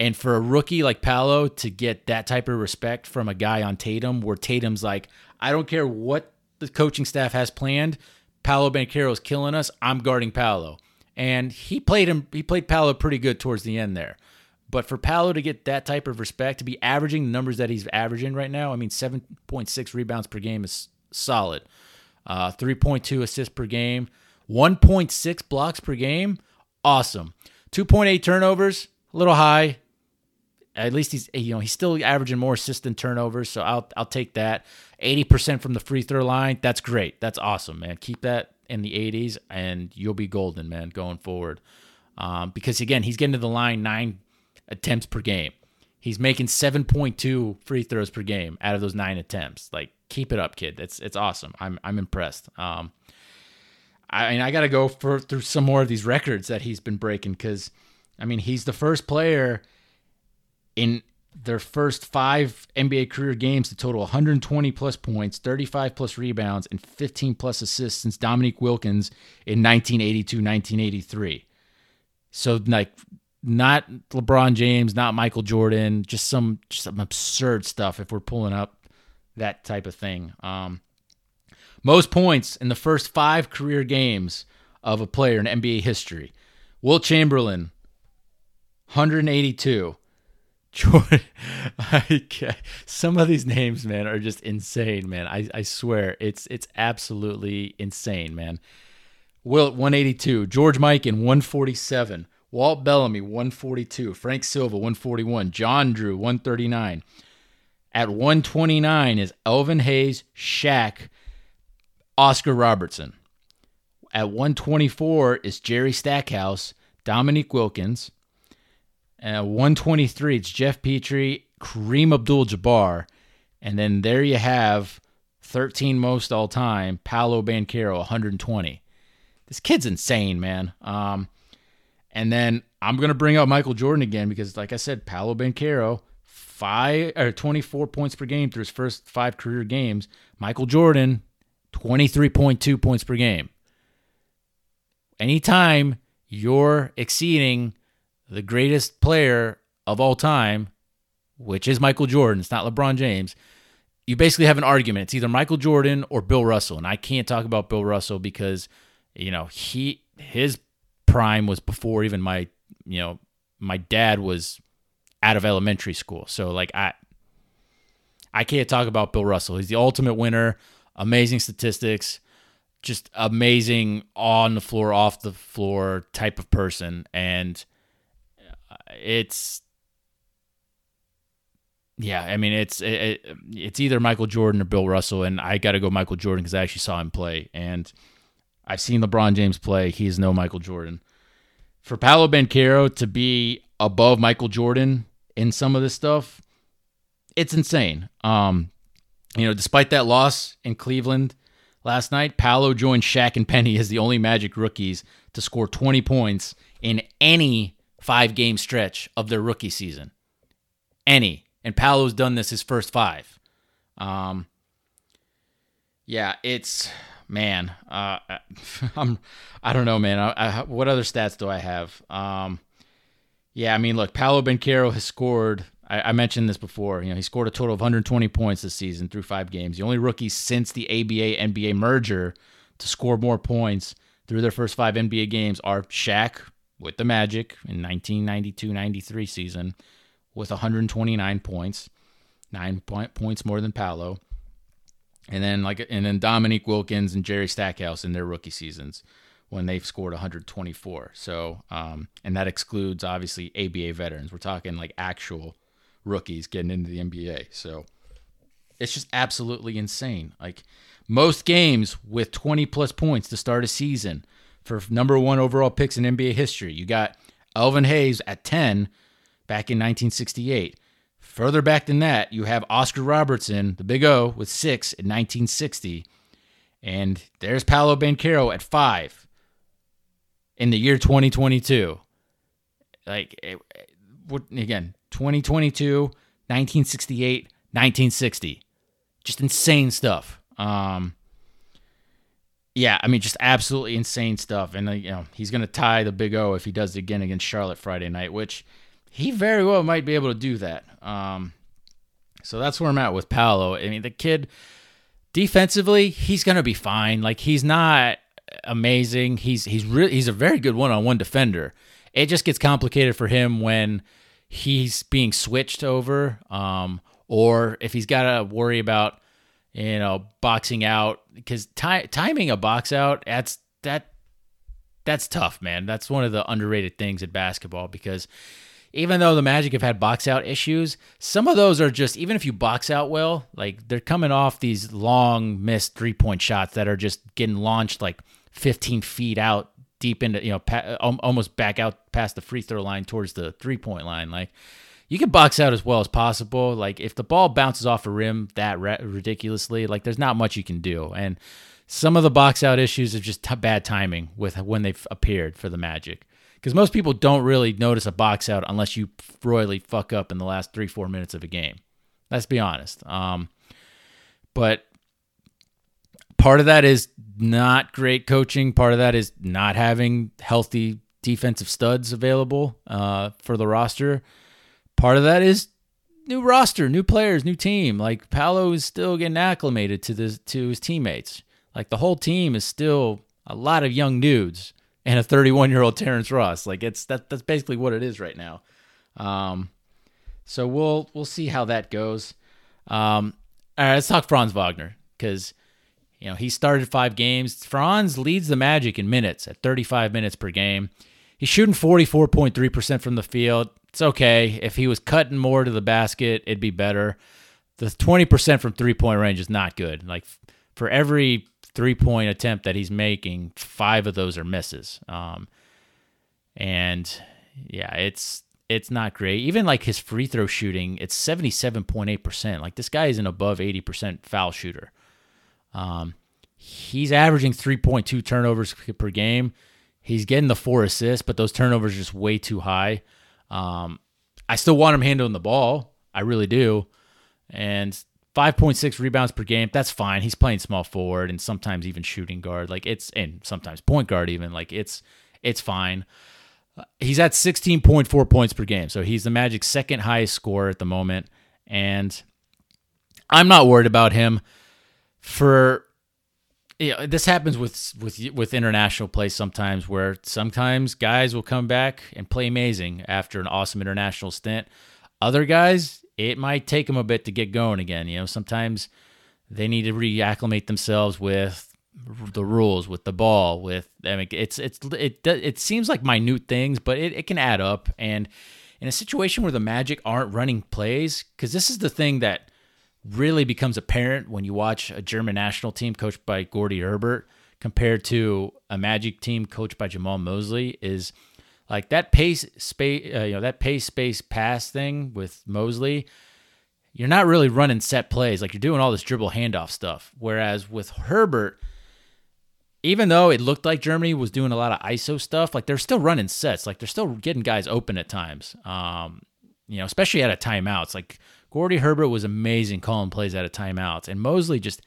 And for a rookie like Paolo to get that type of respect from a guy on Tatum, where Tatum's like, I don't care what the coaching staff has planned. Paolo Banchero is killing us. I'm guarding Paolo. And he played him he played Paolo pretty good towards the end there. But for Paolo to get that type of respect, to be averaging the numbers that he's averaging right now, I mean, 7.6 rebounds per game is solid. Uh, 3.2 assists per game, 1.6 blocks per game, awesome. 2.8 turnovers, a little high. At least he's you know he's still averaging more assists than turnovers, so I'll I'll take that. 80% from the free throw line, that's great. That's awesome, man. Keep that in the 80s, and you'll be golden, man, going forward. Um, because again, he's getting to the line nine attempts per game. He's making 7.2 free throws per game out of those nine attempts. Like, keep it up, kid. It's it's awesome. I'm I'm impressed. Um, I mean, I got to go for, through some more of these records that he's been breaking because, I mean, he's the first player in their first five NBA career games to total 120 plus points, 35 plus rebounds, and 15 plus assists since Dominique Wilkins in 1982 1983. So, like, not LeBron James, not Michael Jordan, just some just some absurd stuff if we're pulling up that type of thing. Um, most points in the first five career games of a player in NBA history. Wilt Chamberlain, 182. Jordan, some of these names, man, are just insane, man. I, I swear, it's it's absolutely insane, man. Wilt 182, George Mikan 147, Walt Bellamy, 142. Frank Selvy, 141. John Drew, 139. At 129 is Elvin Hayes, Shaq, Oscar Robertson. At 124 is Jerry Stackhouse, Dominique Wilkins. At 123, it's Geoff Petrie, Kareem Abdul Jabbar. And then there you have 13 most all time, Paolo Banchero, 120. This kid's insane, man. Um, and then I'm gonna bring up Michael Jordan again because, like I said, Paolo Banchero, five or 24 points per game through his first five career games. Michael Jordan, 23.2 points per game. Anytime you're exceeding the greatest player of all time, which is Michael Jordan, it's not LeBron James. You basically have an argument. It's either Michael Jordan or Bill Russell, and I can't talk about Bill Russell because you know he his prime was before even my you know my dad was out of elementary school. So like I I can't talk about Bill Russell. He's the ultimate winner, amazing statistics, just amazing on the floor, off the floor type of person. And uh, it's yeah, I mean it's it, it's either Michael Jordan or Bill Russell. And I got to go Michael Jordan cuz I actually saw him play. And I've seen LeBron James play. He's no Michael Jordan. For Paolo Banchero to be above Michael Jordan in some of this stuff, it's insane. Um, you know, despite that loss in Cleveland last night, Paolo joined Shaq and Penny as the only Magic rookies to score 20 points in any five game stretch of their rookie season. Any. And Paolo's done this his first five. Um, yeah, it's man, uh, I'm I don't know, man. I, I, what other stats do I have? Um, yeah, I mean, look, Paolo Banchero has scored. I, I, mentioned this before. You know, he scored a total of 120 points this season through five games. The only rookie since the ABA NBA merger to score more points through their first five NBA games are Shaq with the Magic in 1992-93 season with 129 points, nine point, points more than Paolo and then like and then Dominique Wilkins and Jerry Stackhouse in their rookie seasons when they've scored 124. So um, and that excludes obviously ABA veterans. We're talking like actual rookies getting into the NBA. So it's just absolutely insane. Like most games with 20 plus points to start a season for number one overall picks in NBA history. You got Elvin Hayes at 10 back in 1968. Further back than that, you have Oscar Robertson, the Big O, with six in 1960. And there's Paolo Banchero at five in the year 2022. Like, it, it, again, 2022, 1968, 1960. Just insane stuff. Um, yeah, I mean, just absolutely insane stuff. And, uh, you know, he's going to tie the Big O if he does it again against Charlotte Friday night, which he very well might be able to do that. Um, so that's where I'm at with Paolo. I mean, the kid defensively, he's to be fine. Like, he's not amazing. He's he's really he's a very good one-on-one defender. It just gets complicated for him when he's being switched over, um, or if he's got to worry about you know boxing out because ti- timing a box out that's that that's tough, man. That's one of the underrated things in basketball because even though the Magic have had box out issues, some of those are just even if you box out well, like they're coming off these long missed three point shots that are just getting launched like 15 feet out deep into you know pa- almost back out past the free throw line towards the three point line. Like you can box out as well as possible. Like if the ball bounces off a rim that ra- ridiculously, like there's not much you can do. And some of the box out issues are just t- bad timing with when they've appeared for the Magic. Because most people don't really notice a box out unless you royally fuck up in the last three, four minutes of a game. Let's be honest. Um, but part of that is not great coaching. Part of that is not having healthy defensive studs available uh, for the roster. Part of that is new roster, new players, new team. Like Paolo is still getting acclimated to this to his teammates. Like the whole team is still a lot of young dudes and a 31 year old Terrence Ross. Like it's that that's basically what it is right now. Um, so we'll we'll see how that goes. Um, all right, let's talk Franz Wagner because you know he started five games. Franz leads the Magic in minutes at 35 minutes per game. He's shooting 44.3% from the field. It's okay. If he was cutting more to the basket, it'd be better. The 20% from three point range is not good. Like for every three point attempt that he's making, five of those are misses. Um, and yeah, it's it's not great. Even like his free throw shooting, it's seventy seven point eight percent. Like this guy is an above eighty percent foul shooter. Um, he's averaging three point two turnovers per game. He's getting the four assists, but those turnovers are just way too high. Um, I still want him handling the ball. I really do. And 5.6 rebounds per game. That's fine. He's playing small forward and sometimes even shooting guard. Like it's and sometimes point guard even. Like it's it's fine. he's at 16.4 points per game. So he's the Magic's second highest scorer at the moment and I'm not worried about him for you know, this happens with with with international play sometimes where sometimes guys will come back and play amazing after an awesome international stint. Other guys, it might take them a bit to get going again. You know, sometimes they need to reacclimate themselves with the rules, with the ball, with I mean, it's it's it it seems like minute things, but it, it can add up. And in a situation where the Magic aren't running plays, because this is the thing that really becomes apparent when you watch a German national team coached by Gordie Herbert compared to a Magic team coached by Jamahl Mosley, is like that pace space, uh, you know, that pace space pass thing with Mosley. You're not really running set plays. Like you're doing all this dribble handoff stuff. Whereas with Herbert, even though it looked like Germany was doing a lot of ISO stuff, like they're still running sets. Like they're still getting guys open at times. Um, you know, especially at a timeouts. Like Gordie Herbert was amazing calling plays out of timeouts, and Mosley just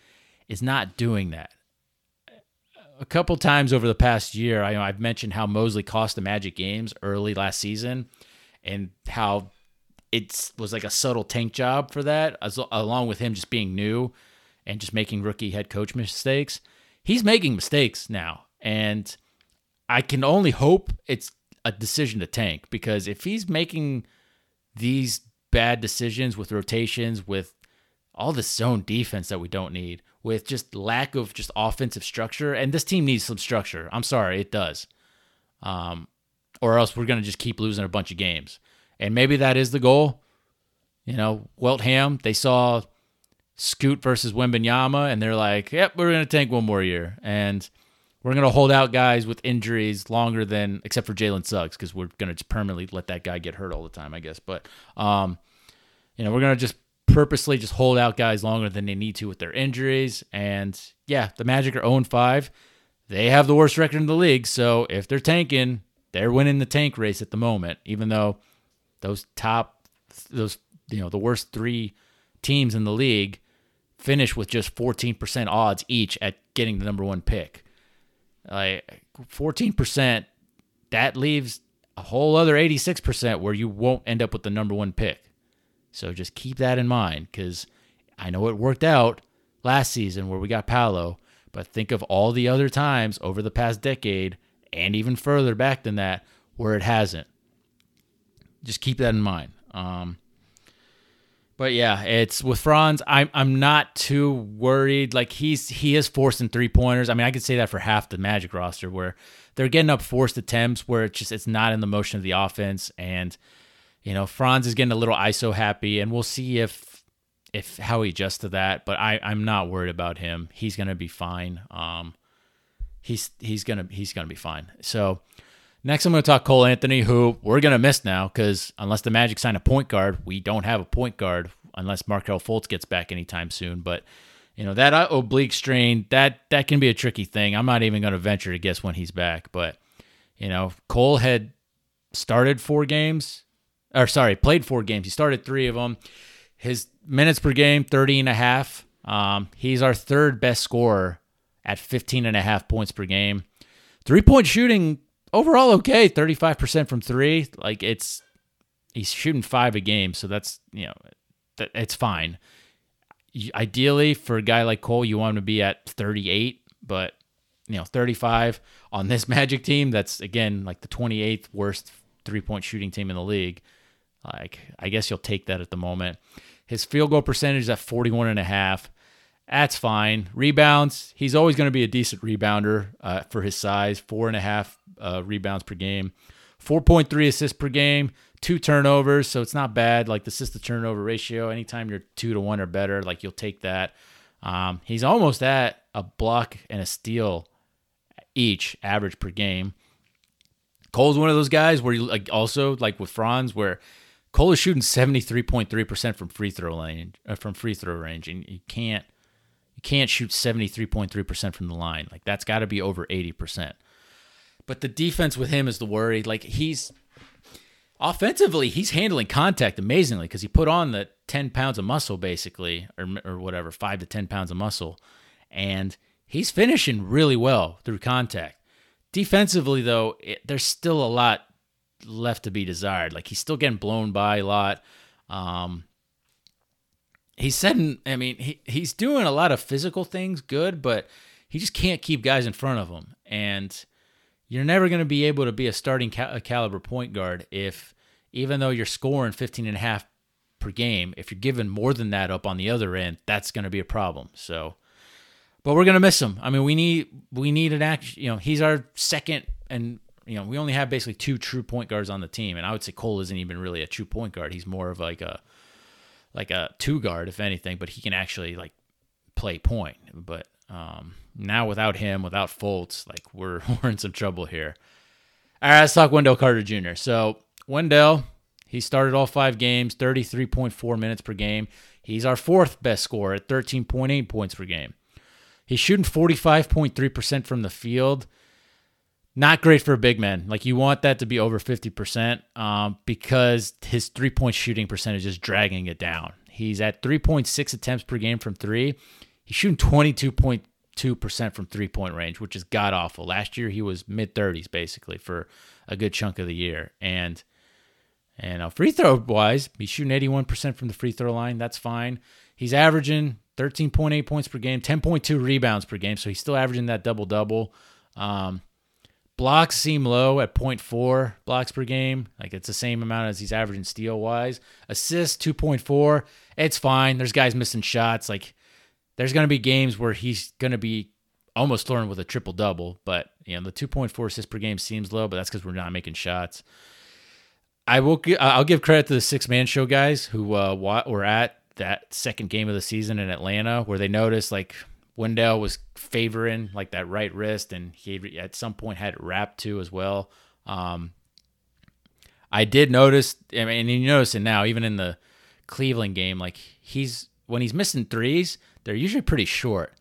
is not doing that a couple times over the past year, I, you know, I've mentioned how Mosley cost the Magic games early last season, and how it was like a subtle tank job for that, as, along with him just being new and just making rookie head coach mistakes. He's making mistakes now, and I can only hope it's a decision to tank because if he's making these bad decisions with rotations, with all the zone defense that we don't need, with just lack of just offensive structure. And this team needs some structure. I'm sorry, it does. Um, or else we're going to just keep losing a bunch of games. And maybe that is the goal. You know, Weltman, they saw Scoot versus Wembanyama, and they're like, "Yep, we're gonna tank one more year, and we're gonna hold out guys with injuries longer than, except for Jalen Suggs, because we're gonna just permanently let that guy get hurt all the time, I guess. But, um, you know, we're gonna just purposely just hold out guys longer than they need to with their injuries, and yeah, the Magic are 0 5. They have the worst record in the league, so if they're tanking, they're winning the tank race at the moment, even though those top, those you know, the worst three teams in the league finish with just 14% odds each at getting the number one pick. Like 14%, that leaves a whole other 86% where you won't end up with the number one pick. So just keep that in mind because I know it worked out last season where we got Paolo, but think of all the other times over the past decade and even further back than that where it hasn't. Just keep that in mind. Um, but yeah, it's with Franz. I'm I'm not too worried. Like he's he is forcing three pointers. I mean, I could say that for half the Magic roster where they're getting up forced attempts where it's just it's not in the motion of the offense, and you know Franz is getting a little ISO happy, and we'll see if if how he adjusts to that. But I I'm not worried about him. He's gonna be fine. Um, he's he's gonna he's gonna be fine. So. Next, I'm going to talk Cole Anthony, who we're going to miss now because unless the Magic sign a point guard, we don't have a point guard unless Markelle Fultz gets back anytime soon. But you know that oblique strain that that can be a tricky thing. I'm not even going to venture to guess when he's back. But you know, Cole had started four games, or sorry, played four games. He started three of them. His minutes per game, 30 and a half. Um, he's our third best scorer at 15 and a half points per game. Three point shooting overall okay 35% from three like it's he's shooting five a game so that's you know it's fine ideally for a guy like cole you want him to be at 38 but you know 35 on this magic team that's again like the 28th worst three point shooting team in the league like i guess you'll take that at the moment his field goal percentage is at 41 and a half that's fine. Rebounds, he's always going to be a decent rebounder uh, for his size. Four and a half uh, rebounds per game, 4.3 assists per game, two turnovers. So it's not bad. Like the assist to turnover ratio, anytime you're two to one or better, like you'll take that. Um, he's almost at a block and a steal each average per game. Cole's one of those guys where you like also like with Franz where Cole is shooting 73.3% from free throw range uh, from free throw range and you can't you can't shoot 73.3% from the line. Like that's got to be over 80%. But the defense with him is the worry. Like he's offensively, he's handling contact amazingly because he put on the 10 pounds of muscle basically, or, or whatever, five to 10 pounds of muscle. And he's finishing really well through contact. Defensively, though, it, there's still a lot left to be desired. Like he's still getting blown by a lot. Um, he's setting. I mean, he he's doing a lot of physical things good, but he just can't keep guys in front of him. And you're never going to be able to be a starting cal- caliber point guard if, even though you're scoring 15 and a half per game, if you're giving more than that up on the other end, that's going to be a problem. So, but we're going to miss him. I mean, we need we need an act. You know, he's our second, and you know, we only have basically two true point guards on the team, and I would say Cole isn't even really a true point guard. He's more of like a like a two guard, if anything, but he can actually like play point. But um, now without him, without Fultz, like we're we're in some trouble here. All right, let's talk Wendell Carter Jr. So Wendell, he started all five games, 33.4 minutes per game. He's our fourth best scorer at 13.8 points per game. He's shooting 45.3% from the field. Not great for a big man. Like you want that to be over 50% um, because his three point shooting percentage is dragging it down. He's at 3.6 attempts per game from three. He's shooting 22.2% from three point range, which is god awful. Last year he was mid 30s basically for a good chunk of the year. And and uh, free throw wise, he's shooting 81% from the free throw line. That's fine. He's averaging 13.8 points per game, 10.2 rebounds per game. So he's still averaging that double double. Um, Blocks seem low at 0.4 blocks per game. Like it's the same amount as he's averaging steal wise. Assists 2.4. It's fine. There's guys missing shots. Like there's going to be games where he's going to be almost throwing with a triple double, but you know the 2.4 assists per game seems low, but that's because we're not making shots. I will. I'll give credit to the six man show guys who uh, were at that second game of the season in Atlanta where they noticed like Wendell was favoring like that right wrist, and he at some point had it wrapped too as well. Um, I did notice, I mean, and you notice it now, even in the Cleveland game, like he's when he's missing threes, they're usually pretty short.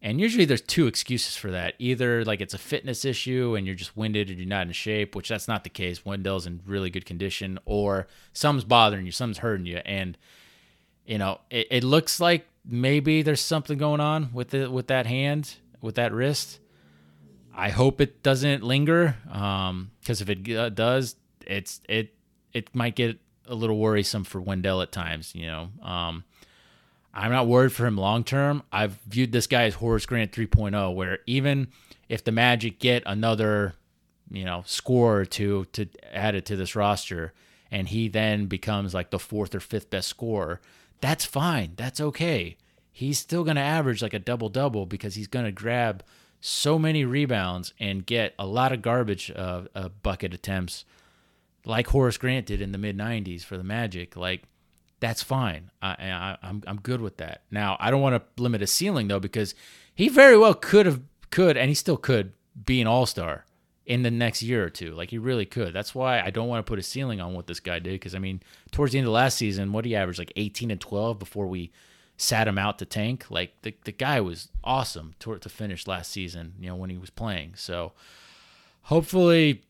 And usually there's two excuses for that. Either like it's a fitness issue and you're just winded and you're not in shape, which that's not the case. Wendell's in really good condition, or something's bothering you, something's hurting you. And, you know, it, it looks like maybe there's something going on with the with that hand, with that wrist. I hope it doesn't linger, because um, if it uh, does, it's it it might get a little worrisome for Wendell at times. You know, um, I'm not worried for him long term. I've viewed this guy as Horace Grant 3.0, where even if the Magic get another, you know, score or two to add it to this roster, and he then becomes like the fourth or fifth best scorer, that's fine. That's okay. He's still going to average like a double double because he's going to grab so many rebounds and get a lot of garbage uh, uh, bucket attempts, like Horace Grant did in the mid '90s for the Magic. Like that's fine. I, I I'm I'm good with that. Now I don't want to limit his ceiling though because he very well could have could and he still could be an all star in the next year or two. Like he really could. That's why I don't want to put a ceiling on what this guy did. Because I mean, towards the end of last season, what he averaged like 18 and 12 before we sat him out to tank. Like the the guy was awesome to to finish last season. You know when he was playing. So hopefully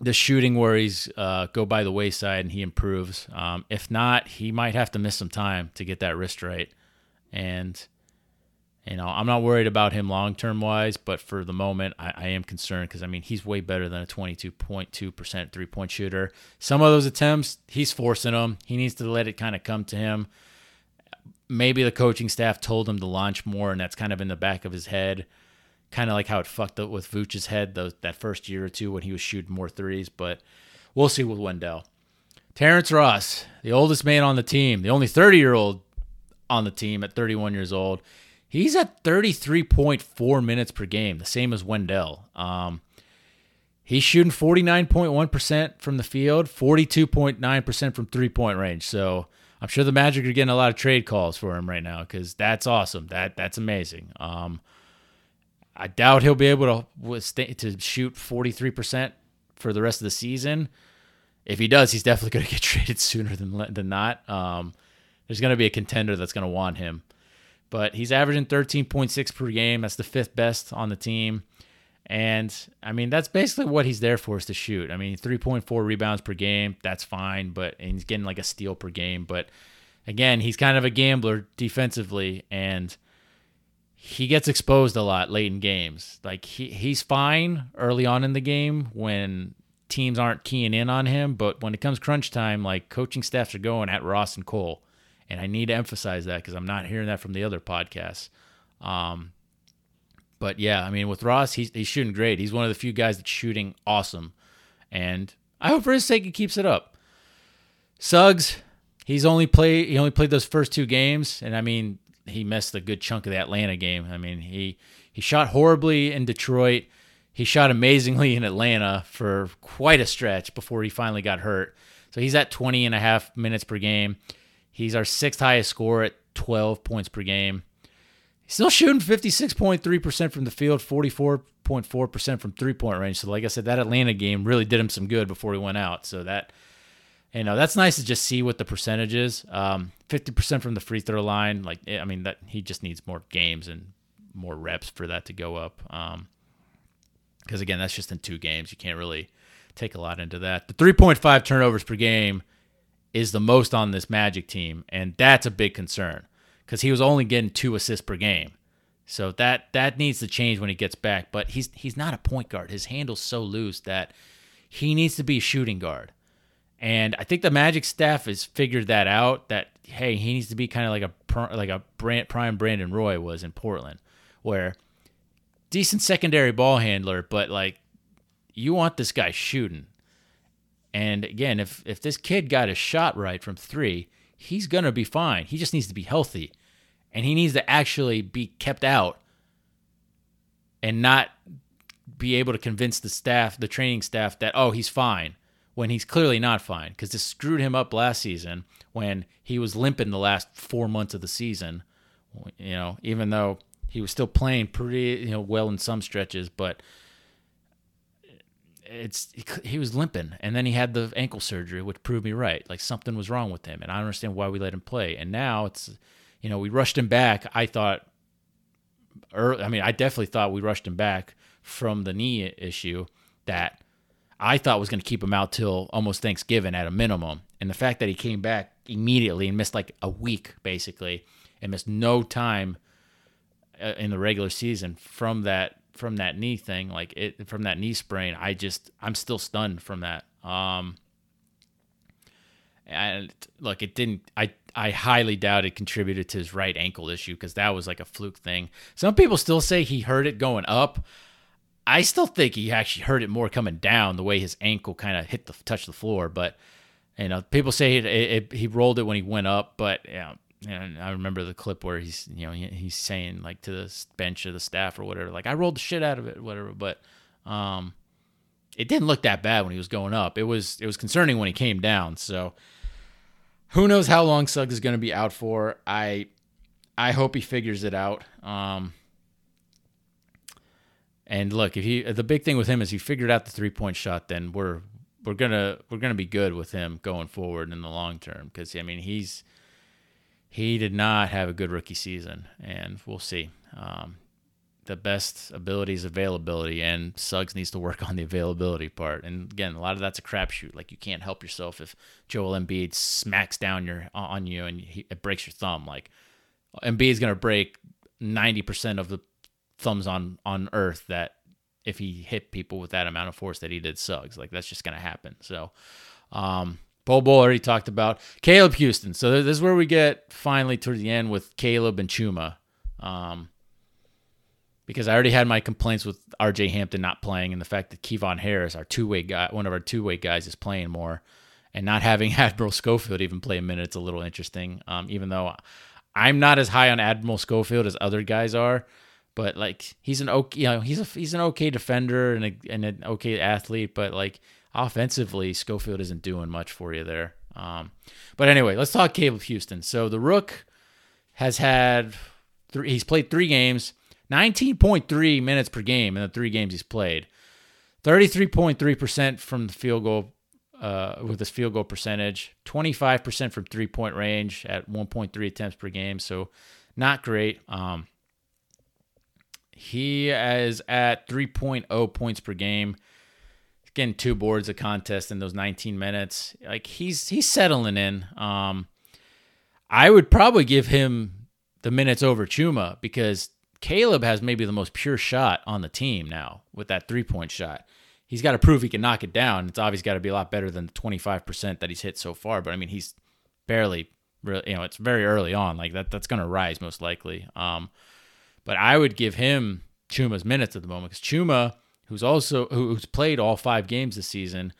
the shooting worries uh, go by the wayside and he improves. Um, if not, he might have to miss some time to get that wrist right. And you know, I'm not worried about him long term wise, but for the moment, I, I am concerned because I mean he's way better than a 22.2% three point shooter. Some of those attempts, he's forcing them. He needs to let it kind of come to him. Maybe the coaching staff told him to launch more, and that's kind of in the back of his head. Kind of like how it fucked up with Vooch's head that first year or two when he was shooting more threes, but we'll see with Wendell. Terrence Ross, the oldest man on the team, the only 30 year old on the team at 31 years old He's at 33.4 minutes per game, the same as Wendell. Um, he's shooting 49.1% from the field, 42.9% from three point range. So I'm sure the Magic are getting a lot of trade calls for him right now because that's awesome. That That's amazing. Um, I doubt he'll be able to to shoot 43% for the rest of the season. If he does, he's definitely going to get traded sooner than than not. Um, there's going to be a contender that's going to want him but he's averaging 13.6 per game. That's the fifth best on the team. And I mean, that's basically what he's there for is to shoot. I mean, 3.4 rebounds per game, that's fine, but he's getting like a steal per game. But again, he's kind of a gambler defensively and he gets exposed a lot late in games. Like he, he's fine early on in the game when teams aren't keying in on him, but when it comes crunch time, like coaching staffs are going at Ross and Cole and I need to emphasize that because I'm not hearing that from the other podcasts. Um, but yeah, I mean, with Ross, he's he's shooting great. He's one of the few guys that's shooting awesome, and I hope for his sake he keeps it up. Suggs, he's only played he only played those first two games, and I mean, he missed a good chunk of the Atlanta game. I mean, he he shot horribly in Detroit. He shot amazingly in Atlanta for quite a stretch before he finally got hurt. So he's at 20 and a half minutes per game. He's our sixth highest score at 12 points per game. He's still shooting 56.3% from the field, 44.4% from three point range. So, like I said, that Atlanta game really did him some good before he went out. So, that, you know, that's nice to just see what the percentage is. Um, 50% from the free throw line. Like, I mean, that he just needs more games and more reps for that to go up. Um, because again, that's just in two games. You can't really take a lot into that. The 3.5 turnovers per game is the most on this Magic team, and that's a big concern because he was only getting two assists per game. So that that needs to change when he gets back. But he's he's not a point guard. His handle's so loose that he needs to be a shooting guard. And I think the Magic staff has figured that out. That hey, he needs to be kind of like a like a prime Brandon Roy was in Portland, where decent secondary ball handler, but like you want this guy shooting. And again, if if this kid got a shot right from three, he's gonna be fine. He just needs to be healthy, and he needs to actually be kept out, and not be able to convince the staff, the training staff, that oh he's fine when he's clearly not fine because this screwed him up last season when he was limping the last four months of the season. You know, even though he was still playing pretty you know well in some stretches, but it's he was limping and then he had the ankle surgery which proved me right like something was wrong with him and i don't understand why we let him play and now it's you know we rushed him back i thought early, i mean i definitely thought we rushed him back from the knee issue that i thought was going to keep him out till almost thanksgiving at a minimum and the fact that he came back immediately and missed like a week basically and missed no time uh, in the regular season from that from that knee thing, like it from that knee sprain, I just I'm still stunned from that. Um, and look, it didn't. I I highly doubt it contributed to his right ankle issue because that was like a fluke thing. Some people still say he hurt it going up. I still think he actually hurt it more coming down, the way his ankle kind of hit the touch the floor. But you know, people say it, it, it, he rolled it when he went up, but you know, and I remember the clip where he's you know he, he's saying like to the bench of the staff or whatever like I rolled the shit out of it whatever but um it didn't look that bad when he was going up. It was it was concerning when he came down so who knows how long Suggs is going to be out for. I I hope he figures it out um and look if he the big thing with him is he figured out the three point shot then we're we're gonna we're gonna be good with him going forward in the long term because I mean he's he did not have a good rookie season, and we'll see. Um, the best ability is availability, and Suggs needs to work on the availability part. And again, a lot of that's a crapshoot. Like you can't help yourself if Joel Embiid smacks down your on you and he, it breaks your thumb. Like Embiid is gonna break ninety percent of the thumbs on on Earth that if he hit people with that amount of force that he did Suggs. Like that's just gonna happen. So. Um, Bol Bol already talked about Caleb Houstan. So this is where we get finally towards the end with Caleb and Chuma. Um, because I already had my complaints with RJ Hampton not playing and the fact that Kevon Harris, our two way guy, one of our two way guys, is playing more, and not having Admiral Schofield even play a minute, it's a little interesting. Um, even though I'm not as high on Admiral Schofield as other guys are, but like he's an okay, you know, he's a he's an okay defender and a, and an okay athlete, but like offensively, Schofield isn't doing much for you there. Um, but anyway, let's talk Caleb Houstan. So the Rook has had three, he's played three games, 19.3 minutes per game in the three games he's played, 33.3% from the field goal uh, with his field goal percentage, 25% from three point range at 1.3 attempts per game. So not great. Um, he is at 3.0 points per game getting two boards a contest in those 19 minutes. Like he's he's settling in. Um, I would probably give him the minutes over Chuma because Caleb has maybe the most pure shot on the team now with that three point shot. He's got to prove he can knock it down. It's obviously got to be a lot better than the 25% that he's hit so far. But I mean, he's barely, really, you know, it's very early on. Like that, that's going to rise most likely. Um, but I would give him Chuma's minutes at the moment because Chuma who's also who's played all five games this season,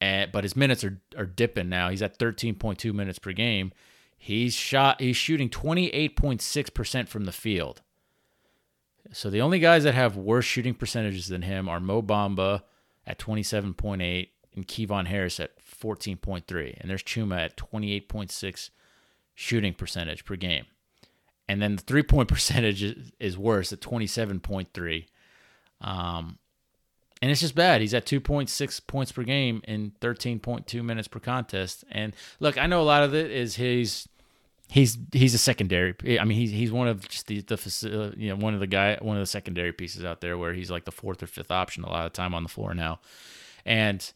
and, but his minutes are are dipping now. He's at 13.2 minutes per game. He's shot. He's shooting 28.6 percent from the field. So the only guys that have worse shooting percentages than him are Mo Bamba at 27.8 and Kevon Harris at 14.3, and there's Chuma at 28.6 shooting percentage per game. And then the three point percentage is, worse at 27.3. Um, and it's just bad. He's at 2.6 points per game in 13.2 minutes per contest. And look, I know a lot of it is his he's he's a secondary. I mean, he's he's one of just the the you know one of the guy one of the secondary pieces out there where he's like the fourth or fifth option a lot of time on the floor now, and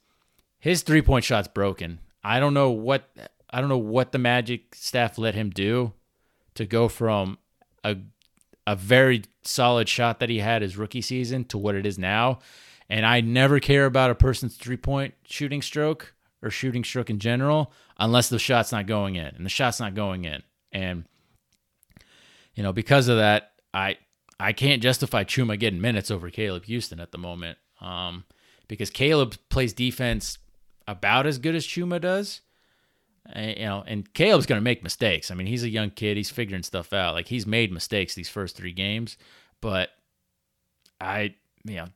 his three point shot's broken. I don't know what I don't know what the Magic staff let him do to go from a a very solid shot that he had his rookie season to what it is now. And I never care about a person's three point shooting stroke or shooting stroke in general unless the shot's not going in. And the shot's not going in. And, you know, because of that, I I can't justify Chuma getting minutes over Caleb Houstan at the moment. Um, because Caleb plays defense about as good as Chuma does. And, you know, and Caleb's going to make mistakes. I mean, he's a young kid. He's figuring stuff out. Like he's made mistakes these first three games, but I, you know,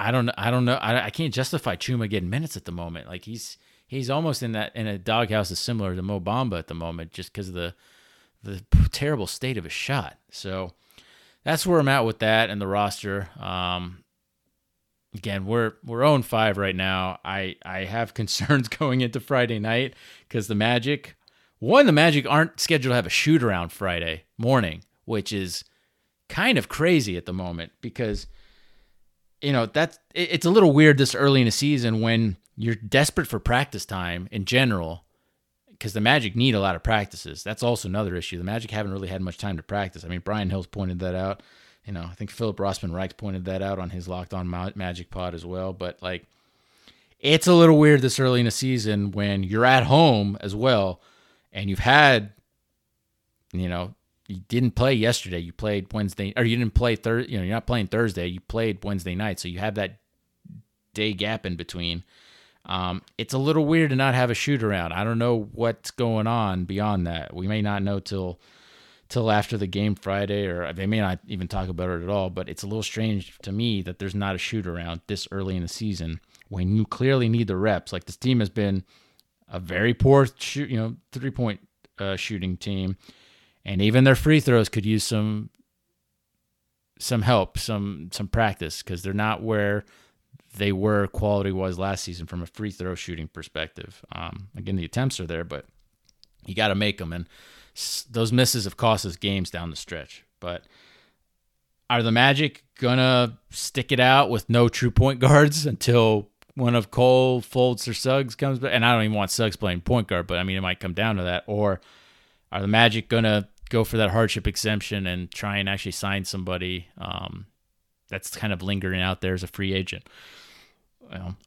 I don't I don't know I, I can't justify Chuma getting minutes at the moment. Like he's he's almost in that in a doghouse is similar to Mo Bamba at the moment, just because of the the terrible state of his shot. So that's where I'm at with that and the roster. Um, again, we're we're 0 5 right now. I I have concerns going into Friday night because the Magic, one, the Magic aren't scheduled to have a shoot around Friday morning, which is kind of crazy at the moment because you know that's it's a little weird this early in the season when you're desperate for practice time in general because the Magic need a lot of practices. That's also another issue. The Magic haven't really had much time to practice. I mean, Brian Hill's pointed that out. You know, I think Philip Rossman Reich pointed that out on his Locked On Magic pod as well. But like, it's a little weird this early in the season when you're at home as well, and you've had, you know, you didn't play yesterday. You played Wednesday, or you didn't play Thursday. You know, you're not playing Thursday. You played Wednesday night, so you have that day gap in between. Um, it's a little weird to not have a shoot around. I don't know what's going on beyond that. We may not know till till after the game Friday, or they may not even talk about it at all. But it's a little strange to me that there's not a shoot around this early in the season when you clearly need the reps. Like this team has been a very poor shoot, you know, three point uh, shooting team, and even their free throws could use some some help, some some practice because they're not where they were quality wise last season from a free throw shooting perspective. Um, again, the attempts are there, but you got to make them, and those misses have cost us games down the stretch. But are the Magic gonna stick it out with no true point guards until one of Cole, Fultz, or Suggs comes back? And I don't even want Suggs playing point guard, but I mean it might come down to that. Or are the Magic gonna go for that hardship exemption and try and actually sign somebody um, that's kind of lingering out there as a free agent?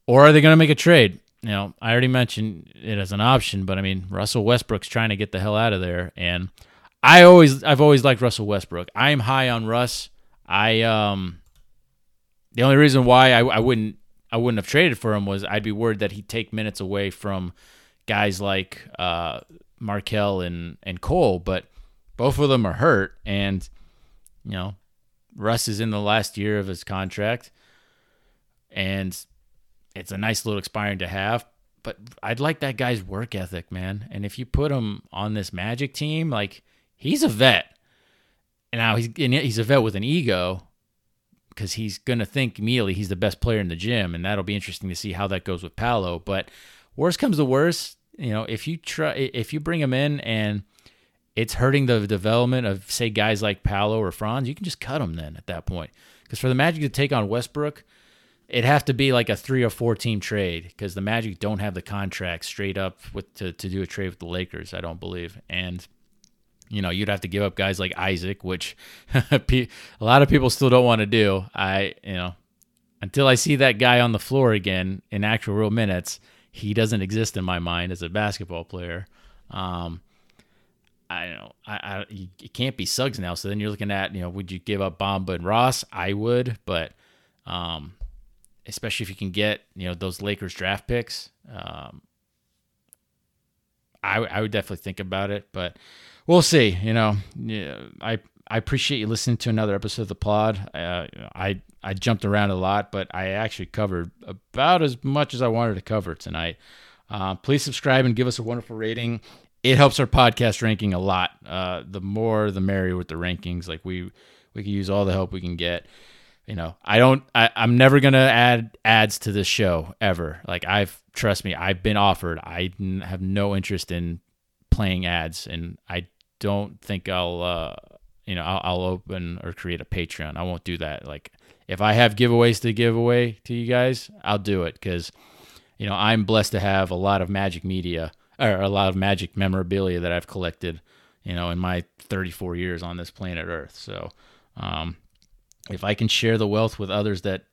or are they going to make a trade? You know, I already mentioned it as an option, but I mean, Russell Westbrook's trying to get the hell out of there, and I always, I've always liked Russell Westbrook. I am high on Russ. I, um, the only reason why I, I wouldn't, I wouldn't have traded for him was I'd be worried that he'd take minutes away from guys like uh, Markelle and and Cole, but both of them are hurt, and you know, Russ is in the last year of his contract, and it's a nice little expiring to have. But I'd like that guy's work ethic, man. And if you put him on this Magic team, like he's a vet. And now he's he's a vet with an ego because he's gonna think immediately he's the best player in the gym, and that'll be interesting to see how that goes with Paolo. But worst comes to worst, you know, if you try if you bring him in and it's hurting the development of say guys like Paolo or Franz, you can just cut them then at that point. Because for the Magic to take on Westbrook, it'd have to be like a three or four team trade because the Magic don't have the contract straight up with to, to do a trade with the Lakers. I don't believe, and you know you'd have to give up guys like Isaac, which a lot of people still don't want to do. I you know until I see that guy on the floor again in actual real minutes, he doesn't exist in my mind as a basketball player. Um, I know I, I it can't be Suggs now. So then you're looking at you know would you give up Bamba and Ross? I would, but um, especially if you can get you know those Lakers draft picks. Um, I I would definitely think about it, but we'll see. You know, yeah, I I appreciate you listening to another episode of the pod. Uh, I I jumped around a lot, but I actually covered about as much as I wanted to cover tonight. Uh, please subscribe and give us a wonderful rating. It helps our podcast ranking a lot. Uh, the more, the merrier with the rankings. Like we we can use all the help we can get. You know i don't I, i'm never gonna add ads to this show ever. Like i've trust me i've been offered. I have no interest in playing ads and i don't think i'll uh you know I'll, I'll open or create a patreon. I won't do that. Like if i have giveaways to give away to you guys i'll do it because you know i'm blessed to have a lot of magic media or a lot of magic memorabilia that i've collected you know in my 34 years on this planet earth so um if I can share the wealth with others that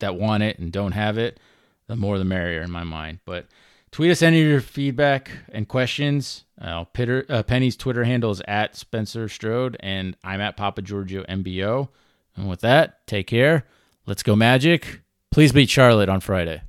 that want it and don't have it, the more the merrier in my mind. But tweet us any of your feedback and questions. Uh, uh, Penny's Twitter handle is at Spencer Strode, and I'm at Papa Giorgio MBO. And with that, take care. Let's go Magic. Please beat Charlotte on Friday.